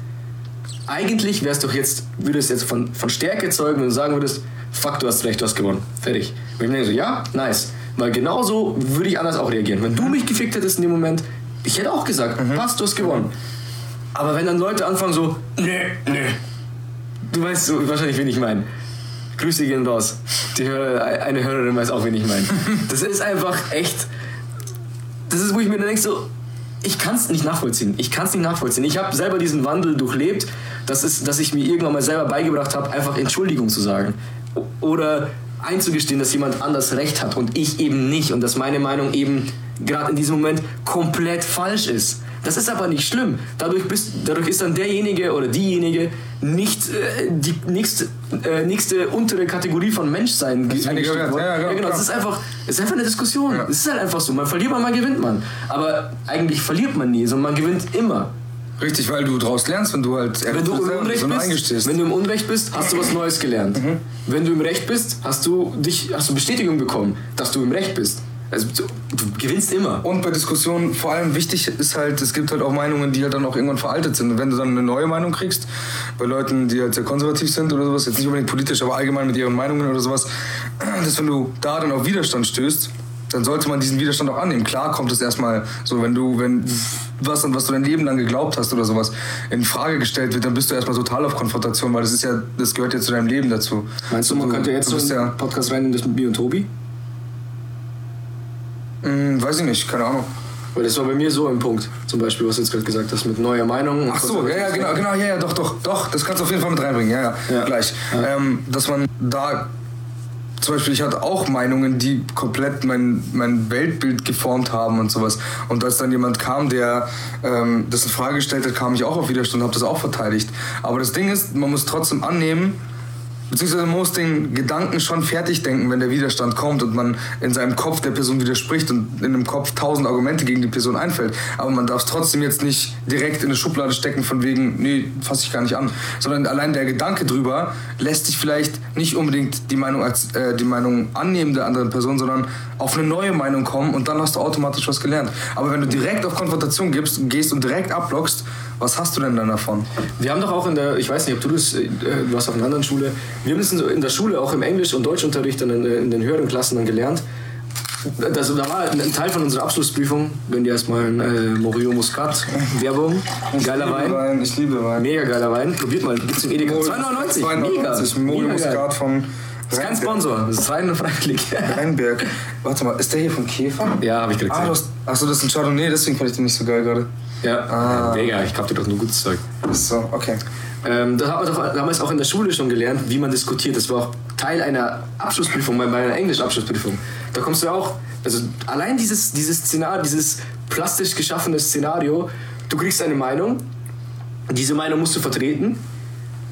Eigentlich wär's doch jetzt, würdest jetzt von, von Stärke zeugen, wenn du sagen würdest, fuck, du hast recht, du hast gewonnen. Fertig. Und ich denke so, ja, nice. Weil genauso würde ich anders auch reagieren. Wenn du mich gefickt hättest in dem Moment, ich hätte auch gesagt, passt, du hast gewonnen. Aber wenn dann Leute anfangen so, nee, nee. Du weißt so, wahrscheinlich, wen ich meine. Grüße gehen raus. Die Hörer, eine Hörerin weiß auch, wen ich meine. Das ist einfach echt. Das ist, wo ich mir dann denke, so, ich kann es nicht nachvollziehen. Ich kann es nicht nachvollziehen. Ich habe selber diesen Wandel durchlebt, dass, es, dass ich mir irgendwann mal selber beigebracht habe, einfach Entschuldigung zu sagen. Oder einzugestehen, dass jemand anders recht hat und ich eben nicht. Und dass meine Meinung eben gerade in diesem Moment komplett falsch ist. Das ist aber nicht schlimm. Dadurch, bist, dadurch ist dann derjenige oder diejenige nicht äh, die nächste, äh, nächste untere Kategorie von Menschsein ge- ist eingestuft worden. Ja, ja, genau, Das klar. ist einfach, es ist einfach eine Diskussion. Ja. Es ist halt einfach so. Man verliert man, mal gewinnt man. Aber eigentlich verliert man nie, sondern man gewinnt immer. Richtig, weil du draus lernst, wenn du halt Wenn du im Unrecht bist, wenn du im Unrecht bist, hast du was Neues gelernt. Mhm. Wenn du im Recht bist, hast du dich, hast du Bestätigung bekommen, dass du im Recht bist. Also du, du gewinnst immer. Und bei Diskussionen vor allem wichtig ist halt, es gibt halt auch Meinungen, die halt dann auch irgendwann veraltet sind. Und wenn du dann eine neue Meinung kriegst, bei Leuten, die halt sehr konservativ sind oder sowas, jetzt nicht unbedingt politisch, aber allgemein mit ihren Meinungen oder sowas, dass wenn du da dann auf Widerstand stößt, dann sollte man diesen Widerstand auch annehmen. Klar kommt es erstmal so, wenn du, wenn was, an was du dein Leben lang geglaubt hast oder sowas, in Frage gestellt wird, dann bist du erstmal total auf Konfrontation, weil das ist ja, das gehört ja zu deinem Leben dazu. Meinst du, man könnte jetzt so einen ja, Podcast reinnehmen, das mit mir und Tobi? Mh, weiß ich nicht, keine Ahnung. Weil das war bei mir so ein Punkt, zum Beispiel, was du jetzt gerade gesagt hast, mit neuer Meinung. Ach so, ja, ja, genau, genau, ja, ja, doch, doch, doch, das kannst du auf jeden Fall mit reinbringen, ja, ja, Ja. gleich. Ähm, dass man da, zum Beispiel, ich hatte auch Meinungen, die komplett mein, mein Weltbild geformt haben und sowas. Und als dann jemand kam, der ähm, das in Frage gestellt hat, kam ich auch auf Widerstand und habe das auch verteidigt. Aber das Ding ist, man muss trotzdem annehmen, Beziehungsweise man muss den Gedanken schon fertig denken, wenn der Widerstand kommt und man in seinem Kopf der Person widerspricht und in dem Kopf tausend Argumente gegen die Person einfällt. Aber man darf es trotzdem jetzt nicht direkt in eine Schublade stecken von wegen, nee, fasse ich gar nicht an. Sondern allein der Gedanke drüber lässt sich vielleicht nicht unbedingt die Meinung als äh, die Meinung annehmen der anderen Person, sondern auf eine neue Meinung kommen und dann hast du automatisch was gelernt. Aber wenn du direkt auf Konfrontation gibst, gehst und direkt abblockst, was hast du denn dann davon? Wir haben doch auch in der, ich weiß nicht, ob du das, äh, du warst auf einer anderen Schule, wir haben das in in der Schule auch im Englisch- und Deutschunterricht in den, in den höheren Klassen dann gelernt. das, da war ein Teil von unserer Abschlussprüfung, wenn die erstmal ein äh, Morio Muscat, Werbung, geiler Wein. Wein. Ich liebe Wein. Mega geiler Wein. Probiert mal, gibt's im Edeka. 2,99. 2,99. Mega. Morio Mega geil. Muscat von Das ist kein Sponsor, das ist rein freiwillig. Rheinberg. Warte mal, ist der hier von Käfer? ja, habe ich gekriegt. Ah, du hast, achso, das ist ein Chardonnay, deswegen fand ich den nicht so geil gerade. Ja, Ah. Mega, ich kauf dir doch nur gutes Zeug. So, okay. Ähm, das haben wir doch damals auch in der Schule schon gelernt, wie man diskutiert. Das war auch Teil einer Abschlussprüfung, bei meiner Englisch-Abschlussprüfung. Da kommst du ja auch, also allein dieses, dieses Szenario, dieses plastisch geschaffene Szenario, du kriegst eine Meinung, diese Meinung musst du vertreten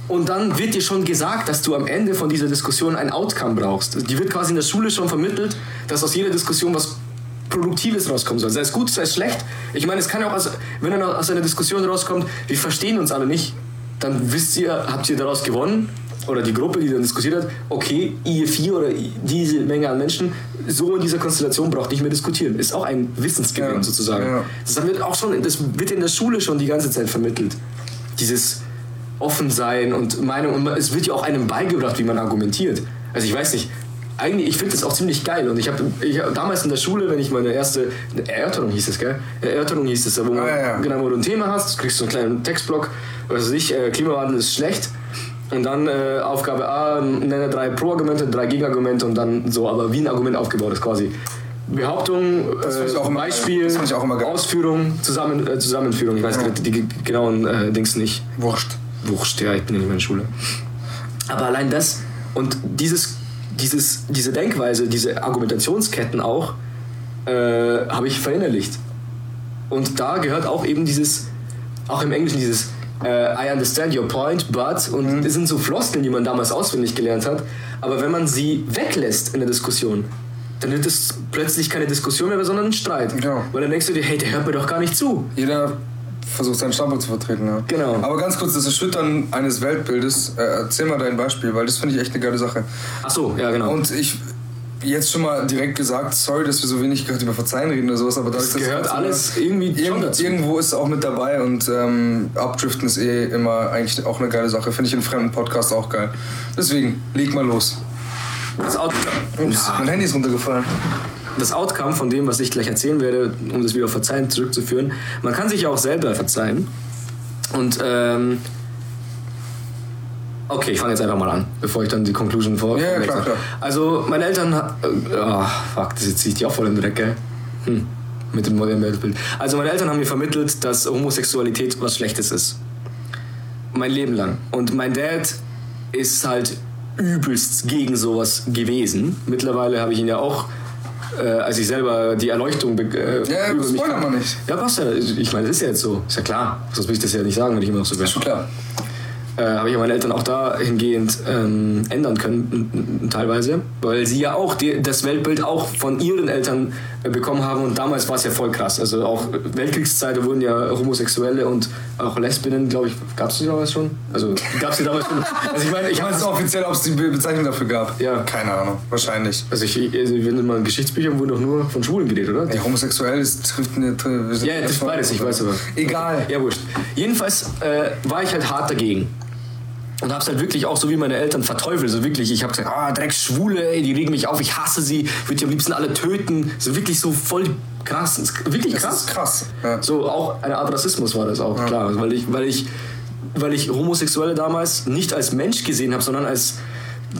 und dann wird dir schon gesagt, dass du am Ende von dieser Diskussion ein Outcome brauchst. Die wird quasi in der Schule schon vermittelt, dass aus jeder Diskussion was Produktives rauskommen soll. Sei es gut, sei es schlecht. Ich meine, es kann ja auch, aus, wenn dann aus einer Diskussion rauskommt, wir verstehen uns alle nicht, dann wisst ihr, habt ihr daraus gewonnen, oder die Gruppe, die dann diskutiert hat, okay, ihr vier oder diese Menge an Menschen, so in dieser Konstellation braucht nicht mehr diskutieren. Ist auch ein Wissensgewinn Ja, sozusagen. ja. Das wird auch schon, das wird in der Schule schon die ganze Zeit vermittelt. Dieses offen sein und Meinung und es wird ja auch einem beigebracht, wie man argumentiert. Also ich weiß nicht, eigentlich, ich finde das auch ziemlich geil und ich habe ich hab damals in der Schule, wenn ich meine erste Erörterung hieß es, gell? Erörterung hieß es, wo, man, Ah, ja, ja. genau, wo du ein Thema hast, kriegst du einen kleinen Textblock, was weiß ich, äh, Klimawandel ist schlecht. Und dann äh, Aufgabe A, nenne drei Pro-Argumente, drei Gegenargumente und dann so, aber wie ein Argument aufgebaut ist quasi. Behauptung, äh, Beispiel. Ausführung, Zusammen, äh, Zusammenführung. Ich weiß Ja. die, die genauen äh, Dings nicht. Wurscht. Wurscht, ja, ich bin ja nicht mehr in der Schule. Aber allein das und dieses, dieses, diese Denkweise, diese Argumentationsketten auch, äh, habe ich verinnerlicht. Und da gehört auch eben dieses, auch im Englischen dieses äh, I understand your point, but, und das sind so Floskeln, die man damals auswendig gelernt hat, aber wenn man sie weglässt in der Diskussion, dann wird es plötzlich keine Diskussion mehr, sondern ein Streit. Ja. Weil dann denkst du dir, hey, der hört mir doch gar nicht zu. Jeder versucht seinen Standpunkt zu vertreten, ja. Genau. Aber ganz kurz, das Erschüttern eines Weltbildes, äh, erzähl mal dein Beispiel, weil das finde ich echt eine geile Sache. Ach so, ja, genau. Und ich jetzt schon mal direkt gesagt, sorry, dass wir so wenig gerade über Verzeihen reden oder sowas, aber dadurch, Das gehört ganze alles immer- irgendwie schon dazu. Irgendwo ist auch mit dabei und ähm, Abdriften ist eh immer eigentlich auch eine geile Sache. Finde ich in fremden Podcasts auch geil. Deswegen, leg mal los. das, Out Ups, mein Handy ist runtergefallen. Das Outcome von dem, was ich gleich erzählen werde, um das wieder auf Verzeihen zurückzuführen, man kann sich ja auch selber verzeihen. Und ähm, okay, ich fange jetzt einfach mal an, bevor ich dann die Conclusion vor. Ja, klar, klar. Also meine Eltern, ah, fuck, das ziehe ich die auch voll in den Dreck, gell? Hm, mit dem modernen Weltbild. Also meine Eltern haben mir vermittelt, dass Homosexualität was Schlechtes ist. Mein Leben lang. Und mein Dad ist halt übelst gegen sowas gewesen. Mittlerweile habe ich ihn ja auch, äh, als ich selber die Erleuchtung äh, Ja, über mich spoiler mal nicht. Ja, passt ja. Ich meine, das ist ja jetzt so. Ist ja klar. Sonst will ich das ja nicht sagen, wenn ich immer noch so wäre. Schon klar. Äh, habe ich ja meine Eltern auch dahingehend ähm, ändern können, teilweise, weil sie ja auch die, das Weltbild auch von ihren Eltern äh, bekommen haben und damals war es ja voll krass. Also auch Weltkriegszeit, da wurden ja Homosexuelle und auch Lesbinnen, glaube ich, gab es die damals schon? Also gab es die damals schon? Also ich meine, ich weiß offiziell, ob es die Be- Bezeichnung dafür gab. Ja. Keine Ahnung. Wahrscheinlich. also ich, also in meinen Geschichtsbüchern wurden doch nur von Schwulen geredet, oder? Ey, homosexuell ist, trifft eine. Ja, das ist beides, ich weiß aber. Egal. Ja, wurscht. Jedenfalls äh, war ich halt hart dagegen. Und hab's halt wirklich auch so wie meine Eltern verteufelt. So wirklich, ich hab gesagt, ah, Drecksschwule, ey, die regen mich auf, ich hasse sie, würde die am liebsten alle töten. So wirklich so voll krass. Das Wirklich Das krass. ist krass. Ja. So auch eine Art Rassismus war das auch, klar. Weil ich, weil ich, weil ich Homosexuelle damals nicht als Mensch gesehen habe, sondern als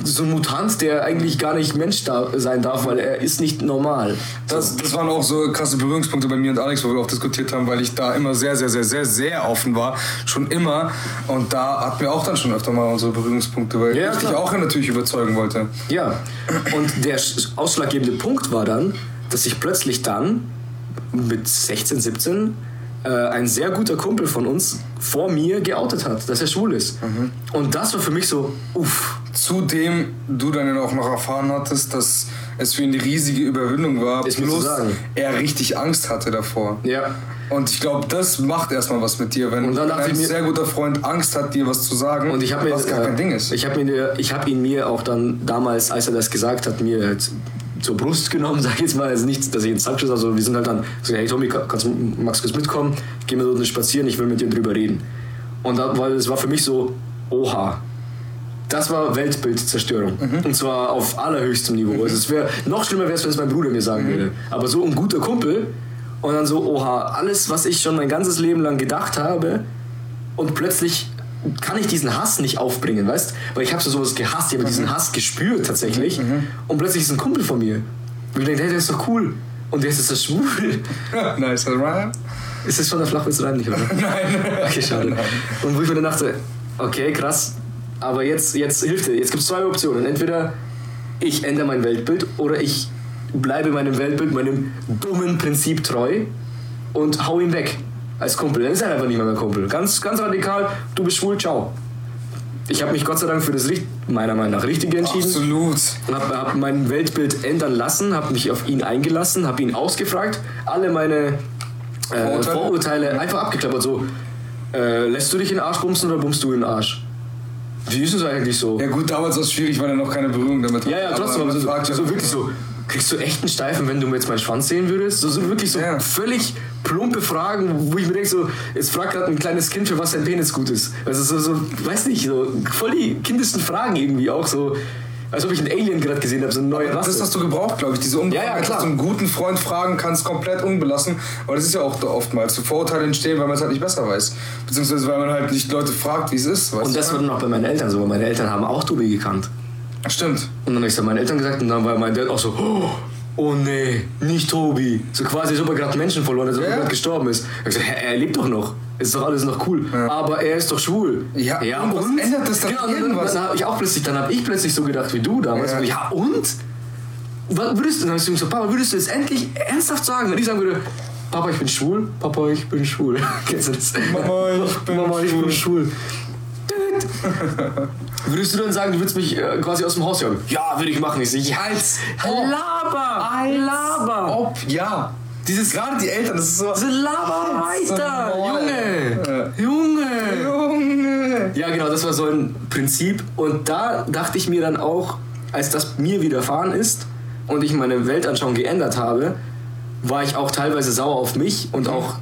so ein Mutant, der eigentlich gar nicht Mensch da sein darf, weil er ist nicht normal. Das, das waren auch so krasse Berührungspunkte bei mir und Alex, wo wir auch diskutiert haben, weil ich da immer sehr, sehr, sehr, sehr, sehr offen war. Schon immer. Und da hatten wir auch dann schon öfter mal unsere Berührungspunkte, weil Ja, ich dich auch natürlich überzeugen wollte. Ja, und der sch- ausschlaggebende Punkt war dann, dass ich plötzlich dann mit 16, 17 äh, ein sehr guter Kumpel von uns vor mir geoutet hat, dass er schwul ist. Mhm. Und das war für mich so, uff. Zudem du dann auch noch erfahren hattest, dass es für ihn eine riesige Überwindung war, zu plus er richtig Angst hatte davor. Ja. Und ich glaube, das macht erstmal was mit dir, wenn Und dann dachte ein ich mir- sehr guter Freund Angst hat, dir was zu sagen, Und ich habe mir, was gar äh, kein Ding ist. Ich habe ich habe ihn mir auch dann damals, als er das gesagt hat, mir halt zur Brust genommen, sag ich jetzt mal, also nicht, dass ich ins Sackschuss, also wir sind halt dann, gesagt, hey Tommy, kannst du, magst du kurz mitkommen? Gehen wir dort spazieren, ich will mit dir drüber reden. Und da, weil es war für mich so, oha, das war Weltbildzerstörung. Mhm. Und zwar auf allerhöchstem Niveau. Also es wäre noch schlimmer wäre es, wenn es mein Bruder mir sagen Mhm. würde. Aber so ein guter Kumpel und dann so, oha, alles, was ich schon mein ganzes Leben lang gedacht habe und plötzlich kann ich diesen Hass nicht aufbringen, weißt? Weil ich habe so sowas gehasst, ich habe diesen Hass gespürt tatsächlich und plötzlich ist ein Kumpel von mir. Und ich denke, hey, der ist doch cool. Und der ist das schwul. nice, right? Ist das schon der Flachwitz rein, nicht, oder? Nein. Okay, schade. Und wo ich mir dann dachte, okay, krass, aber jetzt, jetzt hilft dir. Jetzt gibt es zwei Optionen. Entweder ich ändere mein Weltbild oder ich bleibe meinem Weltbild, meinem dummen Prinzip treu und hau ihn weg als Kumpel. Dann ist er einfach nicht mehr mein Kumpel. Ganz, ganz radikal, du bist schwul, ciao. Ich habe mich Gott sei Dank für das meiner Meinung nach Richtige entschieden Absolut. und habe hab mein Weltbild ändern lassen, habe mich auf ihn eingelassen, habe ihn ausgefragt, alle meine äh, Vorurteile? Vorurteile einfach abgeklappert. So, äh, lässt du dich in den Arsch bumsen oder bummst du in den Arsch? Wie ist es eigentlich so? Ja gut, damals war es schwierig, weil er noch keine Berührung damit Ja, ja, trotzdem, aber man so, fragt so wirklich so. Kriegst du echt einen Steifen, wenn du mir jetzt meinen Schwanz sehen würdest? So, so wirklich so Ja. völlig plumpe Fragen, wo ich mir denke, so, jetzt fragt gerade ein kleines Kind, für was sein Penis gut ist. Also so, so, weiß nicht, so voll die kindesten Fragen irgendwie auch so. Als ob ich einen Alien gerade gesehen habe, so eine neue Rasse. Das hast du gebraucht, glaube ich. Diese Unbefangenheit, Ja, ja, klar. dass du einen guten Freund fragen kannst, komplett unbelassen. Aber das ist ja auch oftmals. So Vorurteile entstehen, weil man es halt nicht besser weiß. Beziehungsweise weil man halt nicht Leute fragt, wie es ist. Und das war dann auch bei meinen Eltern so, weil meine Eltern haben auch Tobi gekannt. Stimmt. Und dann habe ich es meinen Eltern gesagt und dann war mein Dad auch so, oh, oh nee, nicht Tobi. So quasi, als ob er gerade Menschen verloren hat, als ob Ja. er gerade gestorben ist. Ich gesagt, hä, er lebt doch noch. Ist doch alles noch cool. Aber er ist doch schwul. Ja, und was ändert das dann Genau, dann, irgendwas? dann habe ich auch plötzlich, dann habe ich plötzlich so gedacht wie du damals. Ja. Ja, ja und? Was würdest du, dann habe ich so, Papa, würdest du es endlich ernsthaft sagen? Wenn ich sagen würde, Papa, ich bin schwul, Papa, ich bin schwul. Kennst du das? Mama, ich bin Mama, ich bin schwul. schwul. Würdest du dann sagen, du würdest mich äh, quasi aus dem Haus jagen? Ja, würde ich machen. Ich so, ja, Als laber, laber. Ob, ja. Dieses, gerade die Eltern, das ist so. So, laber weiter, Junge. Junge. Junge. Ja, genau, das war so ein Prinzip. Und da dachte ich mir dann auch, als das mir widerfahren ist und ich meine Weltanschauung geändert habe, war ich auch teilweise sauer auf mich und auch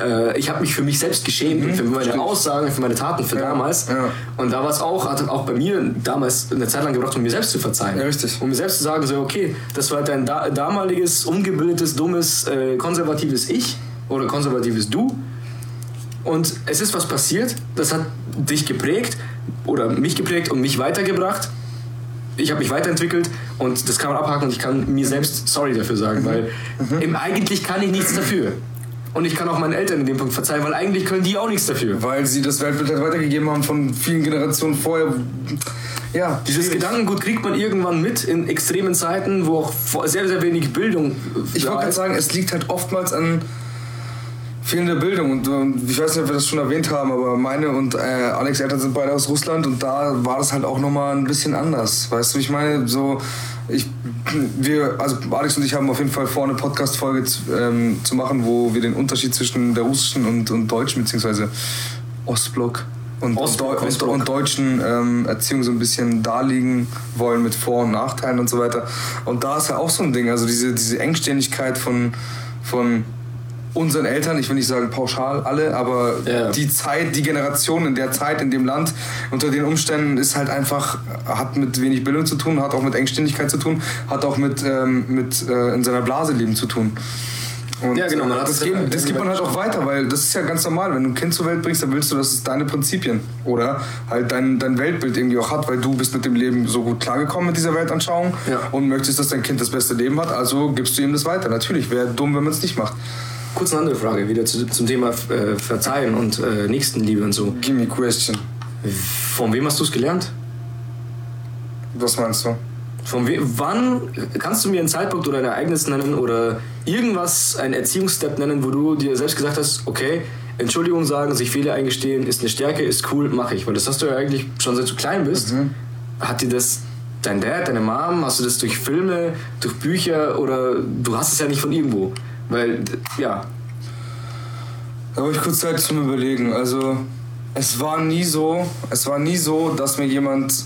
äh, ich habe mich für mich selbst geschämt und für meine stimmt. Aussagen, für meine Taten, für Ja, damals. ja. Und da war es auch, hat auch bei mir damals eine Zeit lang gebraucht, um mir selbst zu verzeihen. Ja, richtig. Um mir selbst zu sagen, so, okay, das war dein da damaliges, ungebildetes, dummes, äh, konservatives Ich oder konservatives Du. Und es ist was passiert, das hat dich geprägt oder mich geprägt und mich weitergebracht. Ich habe mich weiterentwickelt und das kann man abhaken und ich kann mir selbst sorry dafür sagen, weil im, eigentlich kann ich nichts dafür. Und ich kann auch meinen Eltern in dem Punkt verzeihen, weil eigentlich können die auch nichts dafür. Weil sie das Weltbild halt weitergegeben haben von vielen Generationen vorher. Ja, Dieses schwierig. Gedankengut kriegt man irgendwann mit in extremen Zeiten, wo auch sehr, sehr wenig Bildung Ich wollte gerade sagen, es liegt halt oftmals an fehlender Bildung. Und, und ich weiß nicht, ob wir das schon erwähnt haben, aber meine und äh, Alex Eltern sind beide aus Russland und da war das halt auch nochmal ein bisschen anders. Weißt du, ich meine, so. Ich, wir, also Alex und ich haben auf jeden Fall vor, eine Podcast-Folge zu, ähm, zu machen, wo wir den Unterschied zwischen der russischen und, und deutschen, beziehungsweise Ostblock und, Ostblock, und, Westblock. und, und deutschen ähm, Erziehung so ein bisschen darlegen wollen mit Vor- und Nachteilen und so weiter. Und da ist ja auch so ein Ding, also diese, diese Engständigkeit von, von unseren Eltern, ich will nicht sagen pauschal alle, aber Ja. die Zeit, die Generation in der Zeit, in dem Land, unter den Umständen ist halt einfach, hat mit wenig Bildung zu tun, hat auch mit Engständigkeit zu tun, hat auch mit, ähm, mit äh, in seiner Blase leben zu tun. Und Ja, genau, äh, das, es- gibt, das gibt man halt auch weiter, weil das ist ja ganz normal. Wenn du ein Kind zur Welt bringst, dann willst du, dass es deine Prinzipien oder halt dein, dein Weltbild irgendwie auch hat, weil du bist mit dem Leben so gut klargekommen mit dieser Weltanschauung Ja. und möchtest, dass dein Kind das beste Leben hat, also gibst du ihm das weiter. Natürlich, wäre dumm, wenn man es nicht macht. Kurz eine andere Frage, wieder zu, zum Thema äh, Verzeihen und äh, Nächstenliebe und so. Give me question. Von wem hast du es gelernt? Was meinst du? Von we wann kannst du mir einen Zeitpunkt oder ein Ereignis nennen oder irgendwas, einen Erziehungsstep nennen, wo du dir selbst gesagt hast, okay, Entschuldigung sagen, sich Fehler eingestehen, ist eine Stärke, ist cool, mache ich. Weil das hast du ja eigentlich schon seit du klein bist. Hat dir das dein Dad, deine Mom, hast du das durch Filme, durch Bücher oder du hast es ja nicht von irgendwo? Weil, ja, Da habe ich kurz Zeit zum Überlegen. Also, es war nie so, es war nie so, dass mir jemand,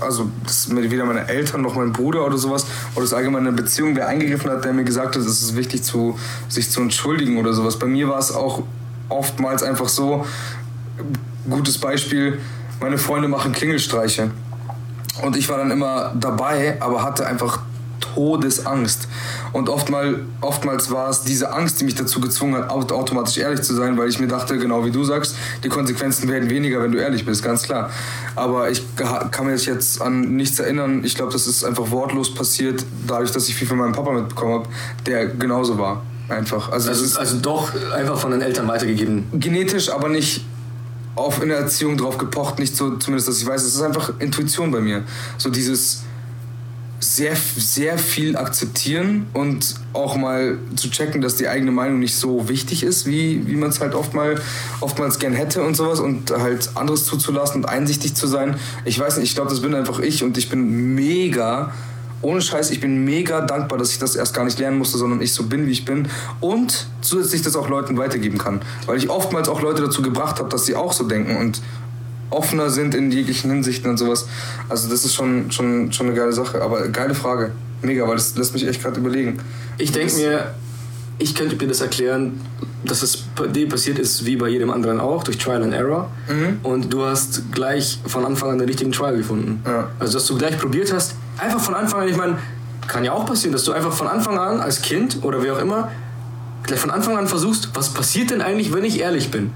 also dass mir weder meine Eltern noch mein Bruder oder sowas, oder das allgemeine Beziehung, wer eingegriffen hat, der mir gesagt hat, es ist wichtig, zu, sich zu entschuldigen oder sowas. Bei mir war es auch oftmals einfach so, gutes Beispiel, meine Freunde machen Klingelstreiche. Und ich war dann immer dabei, aber hatte einfach Todesangst. Und oftmal, oftmals war es diese Angst, die mich dazu gezwungen hat, automatisch ehrlich zu sein, weil ich mir dachte, genau wie du sagst, die Konsequenzen werden weniger, wenn du ehrlich bist, ganz klar. Aber ich kann mich jetzt an nichts erinnern. Ich glaube, das ist einfach wortlos passiert, dadurch, dass ich viel von meinem Papa mitbekommen habe, der genauso war. Einfach. Also, also, also doch einfach von den Eltern weitergegeben. Genetisch, aber nicht auf in der Erziehung drauf gepocht, nicht so, zumindest, dass ich weiß, es ist einfach Intuition bei mir. So dieses sehr, sehr viel akzeptieren und auch mal zu checken, dass die eigene Meinung nicht so wichtig ist, wie, wie man es halt oft mal, oftmals gern hätte und sowas und halt anderes zuzulassen und einsichtig zu sein. Ich weiß nicht, ich glaube, das bin einfach ich und ich bin mega ohne Scheiß, ich bin mega dankbar, dass ich das erst gar nicht lernen musste, sondern ich so bin, wie ich bin. Und zusätzlich das auch Leuten weitergeben kann. Weil ich oftmals auch Leute dazu gebracht habe, dass sie auch so denken und offener sind in jeglichen Hinsichten und sowas. Also das ist schon, schon, schon eine geile Sache. Aber geile Frage. Mega, weil das lässt mich echt gerade überlegen. Ich denke mir, ich könnte mir das erklären, dass es bei dir passiert ist wie bei jedem anderen auch, durch Trial and Error. Mhm. Und du hast gleich von Anfang an den richtigen Trial gefunden. Ja. Also, dass du gleich probiert hast, einfach von Anfang an, ich meine, kann ja auch passieren, dass du einfach von Anfang an als Kind oder wie auch immer, gleich von Anfang an versuchst, was passiert denn eigentlich, wenn ich ehrlich bin?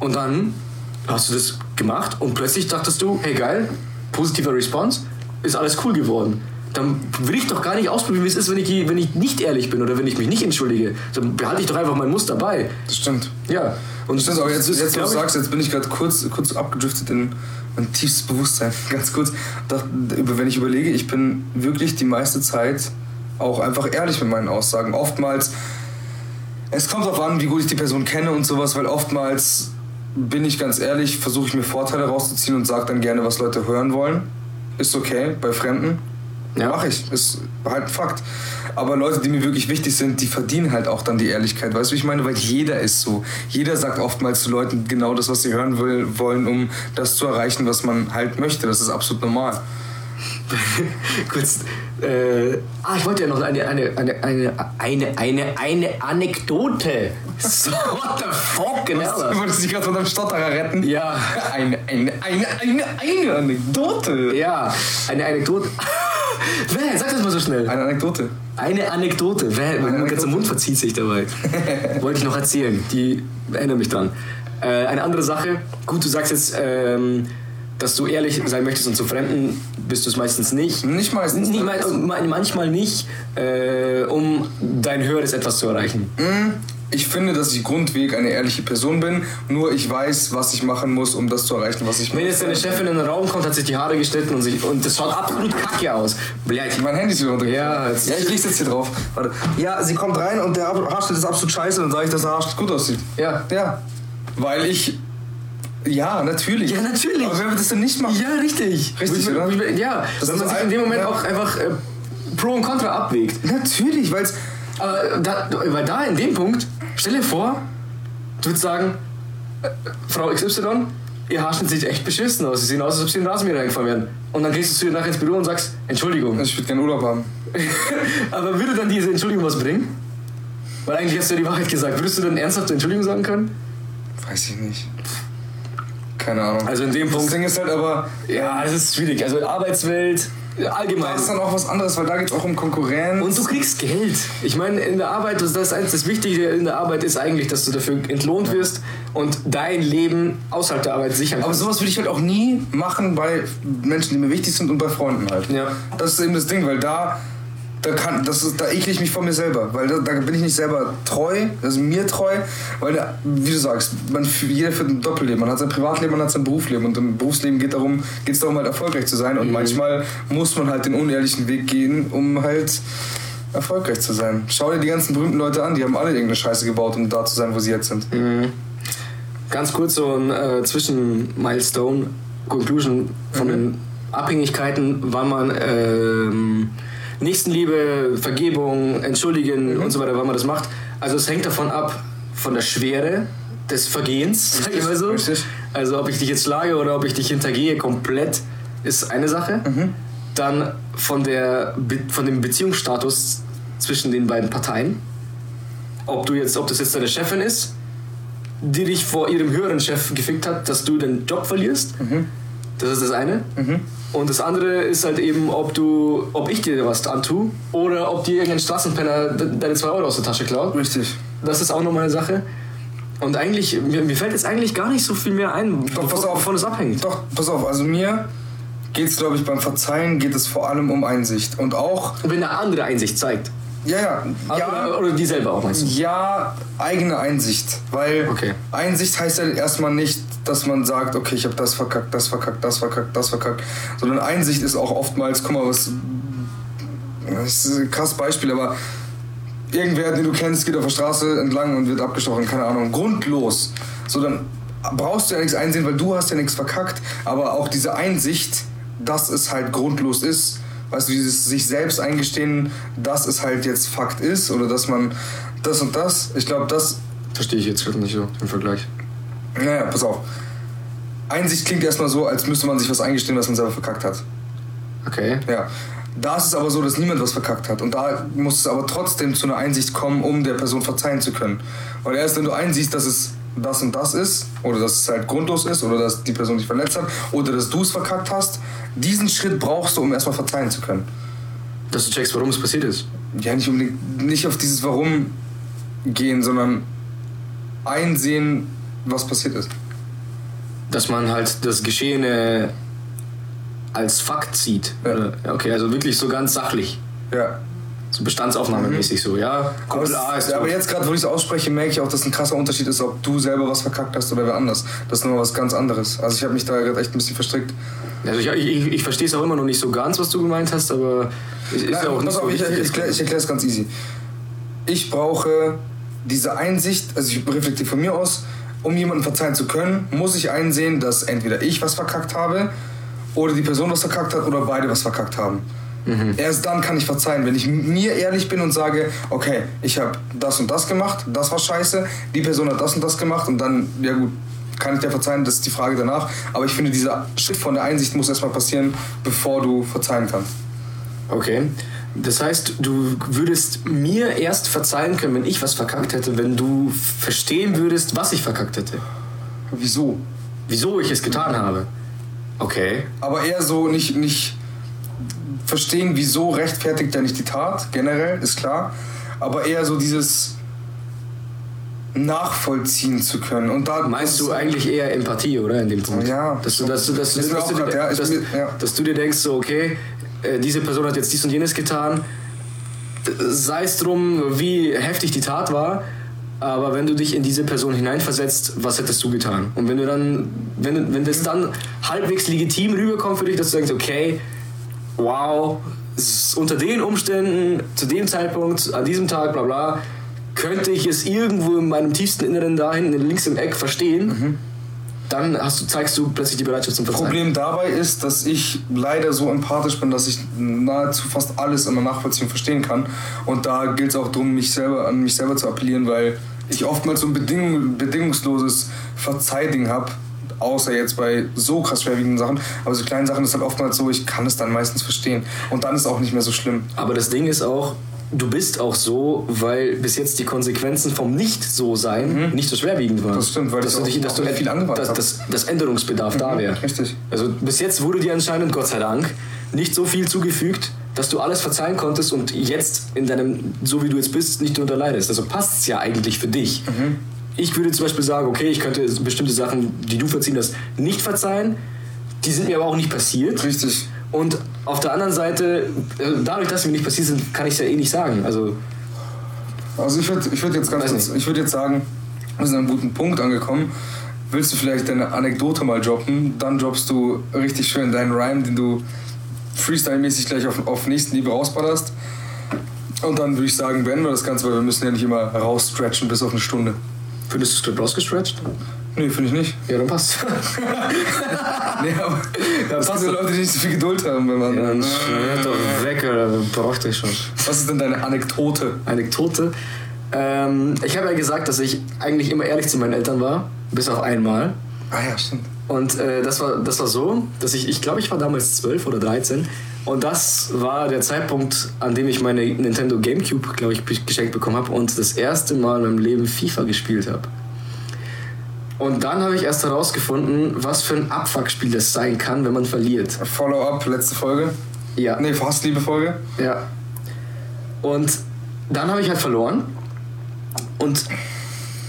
Und dann hast du das gemacht und plötzlich dachtest du, hey geil, positiver Response, ist alles cool geworden dann will ich doch gar nicht ausprobieren, wie es ist, wenn ich, wenn ich nicht ehrlich bin oder wenn ich mich nicht entschuldige. Dann behalte ich doch einfach mein Muster bei. Das stimmt. Ja. Und das stimmt, aber jetzt, jetzt, wo du sagst, jetzt bin ich gerade kurz, kurz abgedriftet in mein tiefstes Bewusstsein. Ganz kurz. wenn ich überlege, ich bin wirklich die meiste Zeit auch einfach ehrlich mit meinen Aussagen. Oftmals, es kommt darauf an, wie gut ich die Person kenne und sowas, weil oftmals bin ich ganz ehrlich, versuche ich mir Vorteile rauszuziehen und sage dann gerne, was Leute hören wollen. Ist okay bei Fremden. Ja. Mach ich. Ist halt ein Fakt. Aber Leute, die mir wirklich wichtig sind, die verdienen halt auch dann die Ehrlichkeit. Weißt du, wie ich meine? Weil jeder ist so. Jeder sagt oftmals zu Leuten genau das, was sie hören will, wollen, um das zu erreichen, was man halt möchte. Das ist absolut normal. Kurz, äh, ah, ich wollte ja noch eine, eine, eine, eine, eine, eine, eine Anekdote. So, what the fuck, genau. Du wolltest dich gerade von deinem Stotterer retten? Ja. Eine, eine, eine, eine, eine Anekdote. Ja, eine Anekdote. Wer? Sag das mal so schnell. Eine Anekdote. Eine Anekdote. Wer? Mein ganzer Mund verzieht sich dabei. Wollte ich noch erzählen. Die erinnere mich dran. Äh, eine andere Sache. Gut, du sagst jetzt, ähm, dass du ehrlich sein möchtest und zu Fremden bist du es meistens nicht. Nicht meistens. Nicht, manchmal nicht, äh, um dein höheres Etwas zu erreichen. Mhm ich finde, dass ich grundweg eine ehrliche Person bin, nur ich weiß, was ich machen muss, um das zu erreichen, was ich Wenn jetzt deine Chefin in den Raum kommt, hat sich die Haare geschnitten und, sich, und das schaut absolut kacke aus. Blech. Mein Handy ist wieder runtergefallen. Ja, ja, ich leg's jetzt hier drauf. Warte. Ja, sie kommt rein und der Haarschnitt ist absolut scheiße, dann sage ich, dass der Haarschnitt gut aussieht. Ja. Ja. Weil ich ja, natürlich. Ja, natürlich. Aber wer wird das denn nicht machen? Ja, richtig. Richtig, oder? Ja, das wenn man sich in dem Moment ja. auch einfach äh, Pro und Contra abwägt. Natürlich, weil es... Da, weil da in dem Punkt Stell dir vor, du würdest sagen, äh, Frau XY, ihr Haarschnitt sieht echt beschissen aus. Sie sehen aus, als ob sie in den Rasenmäher reingefahren werden. Und dann gehst du zu ihr nachher ins Büro und sagst, Entschuldigung. Ich würde gerne Urlaub haben. Aber würde dann diese Entschuldigung was bringen? Weil eigentlich hast du ja die Wahrheit gesagt. Würdest du dann ernsthaft Entschuldigung sagen können? Weiß ich nicht. Keine Ahnung. Also in dem Punkt. Das Ding ist halt aber. Ja, das ist schwierig. Also Arbeitswelt, allgemein. Das ist dann auch was anderes, weil da geht es auch um Konkurrenz. Und du kriegst Geld. Ich meine, in der Arbeit, das, das, das Wichtige in der Arbeit ist eigentlich, dass du dafür entlohnt wirst und dein Leben außerhalb der Arbeit sichern kannst. Aber sowas würde ich halt auch nie machen bei Menschen, die mir wichtig sind und bei Freunden halt. Ja. Das ist eben das Ding, weil da da, kann, das ist, da ekle ich mich vor mir selber, weil da, da, bin ich nicht selber treu, also mir treu, weil, da, wie du sagst, man, jeder führt ein Doppelleben. Man hat sein Privatleben, man hat sein Berufsleben und im Berufsleben geht darum, geht es darum, halt erfolgreich zu sein und mhm. manchmal muss man halt den unehrlichen Weg gehen, um halt erfolgreich zu sein. Schau dir die ganzen berühmten Leute an, die haben alle irgendeine Scheiße gebaut, um da zu sein, wo sie jetzt sind. Mhm. Ganz kurz so ein äh, Zwischen-Milestone, Conclusion von mhm. den Abhängigkeiten, wann man ähm, Nächstenliebe, Vergebung, Entschuldigen mhm. und so weiter, wann man das macht. Also es hängt davon ab, von der Schwere des Vergehens, sag ich mal so. Richtig. Also ob ich dich jetzt schlage oder ob ich dich hintergehe komplett, ist eine Sache. Mhm. Dann von, der, von dem Beziehungsstatus zwischen den beiden Parteien. Ob, du jetzt, ob das jetzt deine Chefin ist die dich vor ihrem höheren Chef gefickt hat, dass du den Job verlierst. Das ist das eine. Und das andere ist halt eben, ob du, ob ich dir was antue oder ob dir irgendein Straßenpenner de- deine 2 Euro aus der Tasche klaut. Richtig. Das ist auch nochmal eine Sache. Und eigentlich, mir, mir fällt jetzt eigentlich gar nicht so viel mehr ein, Doch, pass auf. wovon es abhängt. Doch, pass auf, also mir geht es, glaube ich, beim Verzeihen geht es vor allem um Einsicht. Und auch, Und wenn eine andere Einsicht zeigt. ja, ja, ja, Oder, oder die selber auch meinst du? ja, eigene Einsicht. Weil Okay. Einsicht heißt ja erstmal nicht, dass man sagt, okay, ich habe das verkackt, das verkackt, das verkackt, das verkackt. Sondern Einsicht ist auch oftmals, guck mal, was. Das ist ein krasses Beispiel, aber irgendwer, den du kennst, geht auf der Straße entlang und wird abgestochen, keine Ahnung, grundlos. So, dann brauchst du ja nichts einsehen, weil du hast ja nichts verkackt, aber auch diese Einsicht, dass es halt grundlos ist, weißt du, dieses sich selbst eingestehen, dass es halt jetzt Fakt ist oder dass man das und das, ich glaube, das, Verstehe ich jetzt gerade nicht so im Vergleich. Naja, pass auf. Einsicht klingt erstmal so, als müsste man sich was eingestehen, was man selber verkackt hat. Okay. Ja. Da ist es aber so, dass niemand was verkackt hat. Und da muss es aber trotzdem zu einer Einsicht kommen, um der Person verzeihen zu können. Weil erst wenn du einsiehst, dass es das und das ist, oder dass es halt grundlos ist, oder dass die Person dich verletzt hat, oder dass du es verkackt hast, diesen Schritt brauchst du, um erstmal verzeihen zu können. Dass du checkst, warum es passiert ist. Ja, nicht unbedingt, nicht auf dieses Warum gehen, sondern einsehen, was passiert ist. Dass man halt das Geschehene als Fakt sieht. Ja. Okay, also wirklich so ganz sachlich. Ja. So bestandsaufnahmemäßig so, ja. Aber, Kumpel es, A ist aber jetzt gerade, wo ich es ausspreche, merke ich auch, dass ein krasser Unterschied ist, ob du selber was verkackt hast oder wer anders. Das ist nochmal was ganz anderes. Also ich habe mich da gerade echt ein bisschen verstrickt. Also ich, ich, ich verstehe es auch immer noch nicht so ganz, was du gemeint hast, aber ist Nein, ja auch nicht so auf, ich, ich erkläre es ganz easy. Ich brauche diese Einsicht, also ich reflektiere von mir aus, um jemanden verzeihen zu können, muss ich einsehen, dass entweder ich was verkackt habe oder die Person was verkackt hat oder beide was verkackt haben. Erst dann kann ich verzeihen, wenn ich mir ehrlich bin und sage, okay, ich habe das und das gemacht, das war scheiße, die Person hat das und das gemacht und dann, ja gut, kann ich dir verzeihen, das ist die Frage danach. Aber ich finde, dieser Schritt von der Einsicht muss erstmal passieren, bevor du verzeihen kannst. Okay. Das heißt, du würdest mir erst verzeihen können, wenn ich was verkackt hätte, wenn du verstehen würdest, was ich verkackt hätte. Wieso? Wieso ich es getan habe. Okay. Aber eher so nicht, nicht verstehen, wieso rechtfertigt er nicht die Tat, generell, ist klar. Aber eher so dieses nachvollziehen zu können. Und da Meinst du eigentlich eher Empathie, oder? In dem Punkt? Ja. Dass du, dass du, dass du, dass ja, dass, dass dir denkst, so, okay, äh, diese Person hat jetzt dies und jenes getan, sei es drum, wie heftig die Tat war, aber wenn du dich in diese Person hineinversetzt, was hättest du getan? Und wenn du dann, wenn, wenn das dann halbwegs legitim rüberkommt für dich, dass du denkst, okay, wow, unter den Umständen, zu dem Zeitpunkt, an diesem Tag, bla bla, könnte ich es irgendwo in meinem tiefsten Inneren da hinten links im Eck verstehen, dann hast du, zeigst du plötzlich die Bereitschaft zum Verzeihen. Problem dabei ist, dass ich leider so empathisch bin, dass ich nahezu fast alles immer nachvollziehen und verstehen kann. Und da gilt es auch darum, mich selber, an mich selber zu appellieren, weil ich oftmals so ein bedingung, bedingungsloses Verzeiding habe. Außer jetzt bei so krass schwerwiegenden Sachen. Aber so kleinen Sachen ist halt oftmals so, ich kann es dann meistens verstehen. Und dann ist es auch nicht mehr so schlimm. Aber das Ding ist auch, du bist auch so, weil bis jetzt die Konsequenzen vom Nicht-So-Sein nicht so schwerwiegend waren. Mhm. Das stimmt, weil dass du dich, dass du viel angewandt dass, dass, dass Änderungsbedarf da wäre. richtig. Also bis jetzt wurde dir anscheinend, Gott sei Dank, nicht so viel zugefügt, dass du alles verzeihen konntest und jetzt in deinem, so wie du jetzt bist, nicht darunter leidest. Also passt es ja eigentlich für dich. Mhm. Ich würde zum Beispiel sagen, okay, ich könnte bestimmte Sachen, die du verziehen hast, nicht verzeihen. Die sind mir aber auch nicht passiert. Richtig. Und auf der anderen Seite, äh, dadurch, dass sie mir nicht passiert sind, kann ich es ja eh nicht sagen. Also, Also ich würde ich würd jetzt ganz kurz, ich würde jetzt sagen, wir sind an einem guten Punkt angekommen. Willst du vielleicht deine Anekdote mal droppen? Dann droppst du richtig schön deinen Rhyme, den du Freestyle-mäßig gleich auf, auf nächsten Liebe rausballerst. Und dann würde ich sagen, beenden wir das Ganze, weil wir müssen ja nicht immer rausstretchen bis auf eine Stunde. findest du das Skript ausgestretcht? Nee, finde ich nicht. Ja, dann passt. Nee, aber passt sind doch. Leute, die nicht so viel Geduld haben. Wenn man, Ja, dann schnell doch weg, oder? brauchte ich schon. Was ist denn deine Anekdote? Anekdote. Ähm, ich habe ja gesagt, dass ich eigentlich immer ehrlich zu meinen Eltern war, bis auf einmal. Ah ja, stimmt. Und äh, das, war, das war so, dass ich, ich glaube, ich war damals 12 oder 13. Und das war der Zeitpunkt, an dem ich meine Nintendo GameCube, glaube ich, geschenkt bekommen habe und das erste Mal in meinem Leben FIFA gespielt habe. Und dann habe ich erst herausgefunden, was für ein Abfuckspiel das sein kann, wenn man verliert. Follow-up, letzte Folge. Ja. Nee, fast liebe Folge. Ja. Und dann habe ich halt verloren und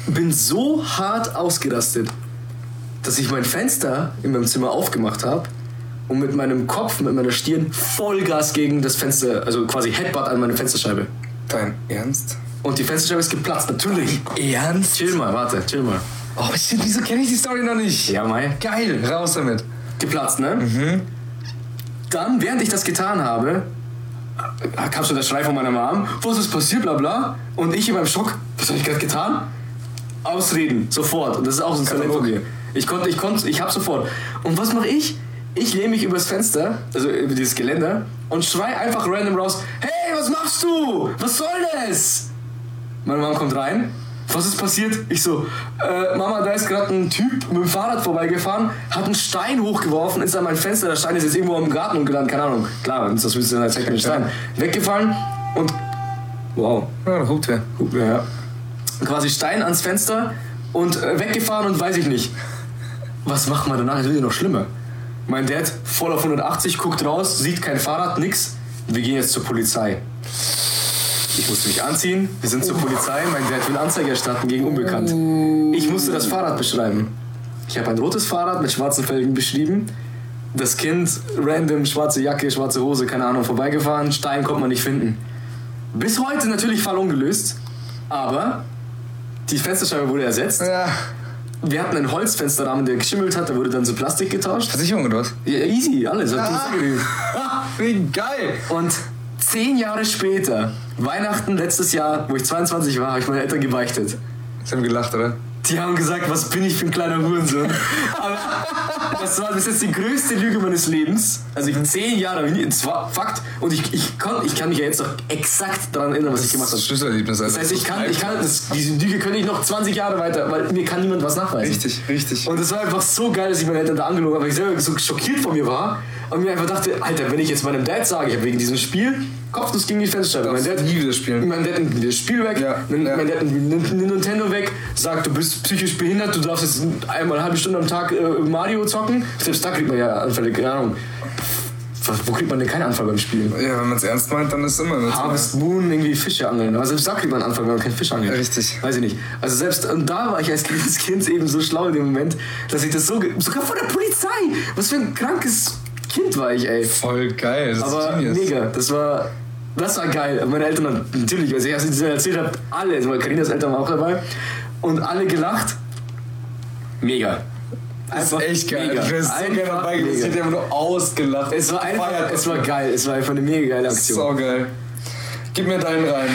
bin so hart ausgerastet, dass ich mein Fenster in meinem Zimmer aufgemacht habe und mit meinem Kopf, mit meiner Stirn Vollgas gegen das Fenster, also quasi Headbutt an meine Fensterscheibe. Dein Ernst? Und die Fensterscheibe ist geplatzt, natürlich. Ernst? Chill mal, warte, chill mal. Oh shit, wieso kenne ich die Story noch nicht? Ja, Mai. Geil, raus damit. Geplatzt, ne? Dann, während ich das getan habe, äh, kam schon der Schrei von meiner Mom, was ist passiert, bla bla. Und ich in meinem Schock, was habe ich gerade getan? Ausreden, sofort. Und das ist auch so ein Talent von mir. Ich konnte, ich konnte, ich hab sofort. Und was mache ich? Ich lehne mich übers Fenster, also über dieses Geländer, und schrei einfach random raus, hey, was machst du? Was soll das? Meine Mama kommt rein. Was ist passiert? Ich so, äh, Mama, da ist gerade ein Typ mit dem Fahrrad vorbeigefahren, hat einen Stein hochgeworfen, ist an mein Fenster, der Stein ist jetzt irgendwo im Garten umgelandet, keine Ahnung. Klar, das willst du dann erzählen, kein Stein. Weggefallen und, wow, Ja, da hupt wer. Ja, ja. Quasi Stein ans Fenster und äh, weggefahren und weiß ich nicht. Was macht man danach? Das wird ja noch schlimmer. Mein Dad voll auf 180, guckt raus, sieht kein Fahrrad, nix. Wir gehen jetzt zur Polizei. Ich musste mich anziehen, wir sind zur Polizei, mein Dad will Anzeige erstatten gegen Unbekannt. Ich musste das Fahrrad beschreiben. Ich habe ein rotes Fahrrad mit schwarzen Felgen beschrieben. Das Kind, random, schwarze Jacke, schwarze Hose, keine Ahnung, vorbeigefahren. Stein konnte man nicht finden. Bis heute natürlich Fall ungelöst, aber die Fensterscheibe wurde ersetzt. Ja. Wir hatten einen Holzfensterrahmen, der geschimmelt hat, der wurde dann zu Plastik getauscht. Versicherung oder was? Ja, easy, alles. Hat. Wie geil. Und zehn Jahre später, Weihnachten letztes Jahr, wo ich 22 war, habe ich meine Eltern gebeichtet. Sie haben gelacht, oder? Die haben gesagt, was bin ich für ein kleiner Hurensohn. Aber das war bis jetzt die größte Lüge meines Lebens. Also ich zehn Jahre, das war Fakt. Und ich, ich, kon, ich kann mich ja jetzt noch exakt daran erinnern, was ich gemacht Das habe. Schlüsselerlebnis. Also Das heißt, ich kann, ich kann das, diese Lüge könnte ich noch 20 Jahre weiter, weil mir kann niemand was nachweisen. Richtig, richtig. Und es war einfach so geil, dass ich meine Eltern da angelogen habe, weil ich selber so schockiert von mir war und mir einfach dachte, Alter, wenn ich jetzt meinem Dad sage, ich habe wegen diesem Spiel Kopfnuss gegen die Fensterscheibe. Mein Dad, nie wieder spielen. mein Dad nimmt das Spiel weg, Ja, nimmt, ja. mein Dad nimmt Nintendo weg, sagt, du bist psychisch behindert, du darfst jetzt einmal eine halbe Stunde am Tag äh, Mario zocken. Selbst da kriegt man ja Anfälle, keine Ahnung. Wo kriegt man denn keinen Anfall beim Spielen? Ja, wenn man es ernst meint, dann ist es immer eine Harvest Moon, irgendwie Fische angeln. Aber selbst da kriegt man einen Anfang, wenn man keinen Fisch angelt. Richtig. Weiß ich nicht. Also selbst, und da war ich als kleines Kind eben so schlau in dem Moment, dass ich das so, sogar von der Polizei, was für ein krankes Kind war ich, ey. Voll geil. Das Aber mega, das war, das war geil. Meine Eltern haben natürlich, als ich das erzählt habe, alle, also Karinas Eltern waren auch dabei und alle gelacht. Mega. Das ist echt geil. Mega. Ich wäre so Einfach gerne dabei gewesen. Ich hätte einfach nur ausgelacht. Es war einfach, es war geil, es war einfach eine mega geile Aktion. So geil. Gib mir deinen rein.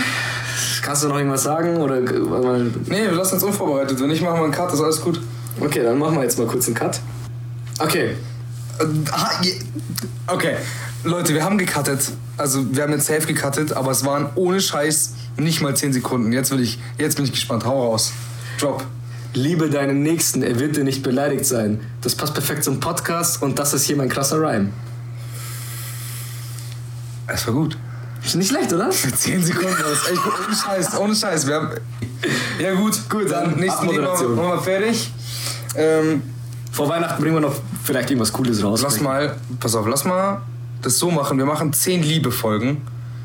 Kannst du noch irgendwas sagen? Oder, weil- Nee, wir lassen uns unvorbereitet. Wenn nicht, machen wir einen Cut, ist alles gut. okay, dann machen wir jetzt mal kurz einen Cut. Okay, Okay, Leute, wir haben gecuttet. Also, wir haben jetzt safe gecuttet, aber es waren ohne Scheiß nicht mal 10 Sekunden. Jetzt, will ich, jetzt bin ich gespannt. Hau raus. Drop. Liebe deinen Nächsten, er wird dir nicht beleidigt sein. Das passt perfekt zum Podcast und das ist hier mein krasser Rhyme. Es war gut. Ist nicht schlecht, oder? 10 Sekunden, das echt gut. Ohne Scheiß, ohne Scheiß. Wir haben ja, gut, gut. Dann nächsten Lied machen wir Abmoderation. machen wir fertig. Ähm, Vor Weihnachten bringen wir noch vielleicht irgendwas Cooles raus. lass mal, pass auf, lass mal das so machen. Wir machen 10 Liebe-Folgen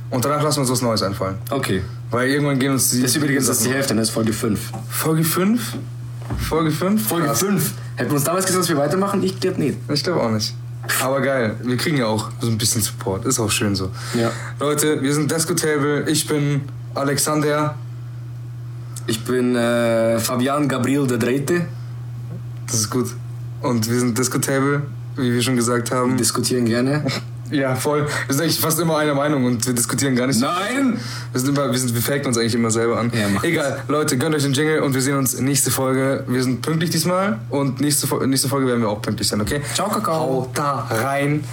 und danach lassen wir uns was Neues einfallen. Okay. Weil irgendwann gehen uns die. Das ist übrigens das ist die Hälfte, das ist Folge 5. Folge 5? Folge 5? Folge 5. Hätten wir uns damals gesagt, dass wir weitermachen? Ich glaube nicht. Ich glaube auch nicht. Aber geil, wir kriegen ja auch so ein bisschen Support. Ist auch schön so. Ja. Leute, wir sind Descotable. Ich bin Alexander. Ich bin äh, Fabian Gabriel der Dritte. Das ist gut. Und wir sind Descotable, wie wir schon gesagt haben. Diskutieren gerne. Ja, voll. Wir sind eigentlich fast immer einer Meinung und wir diskutieren gar nicht. Nein! Wir, sind immer, wir, sind, wir faken uns eigentlich immer selber an. Ja, Egal, Leute, gönnt euch den Jingle und wir sehen uns nächste Folge. Wir sind pünktlich diesmal und nächste, nächste Folge werden wir auch pünktlich sein, okay? Ciao, Kakao. Haut da rein.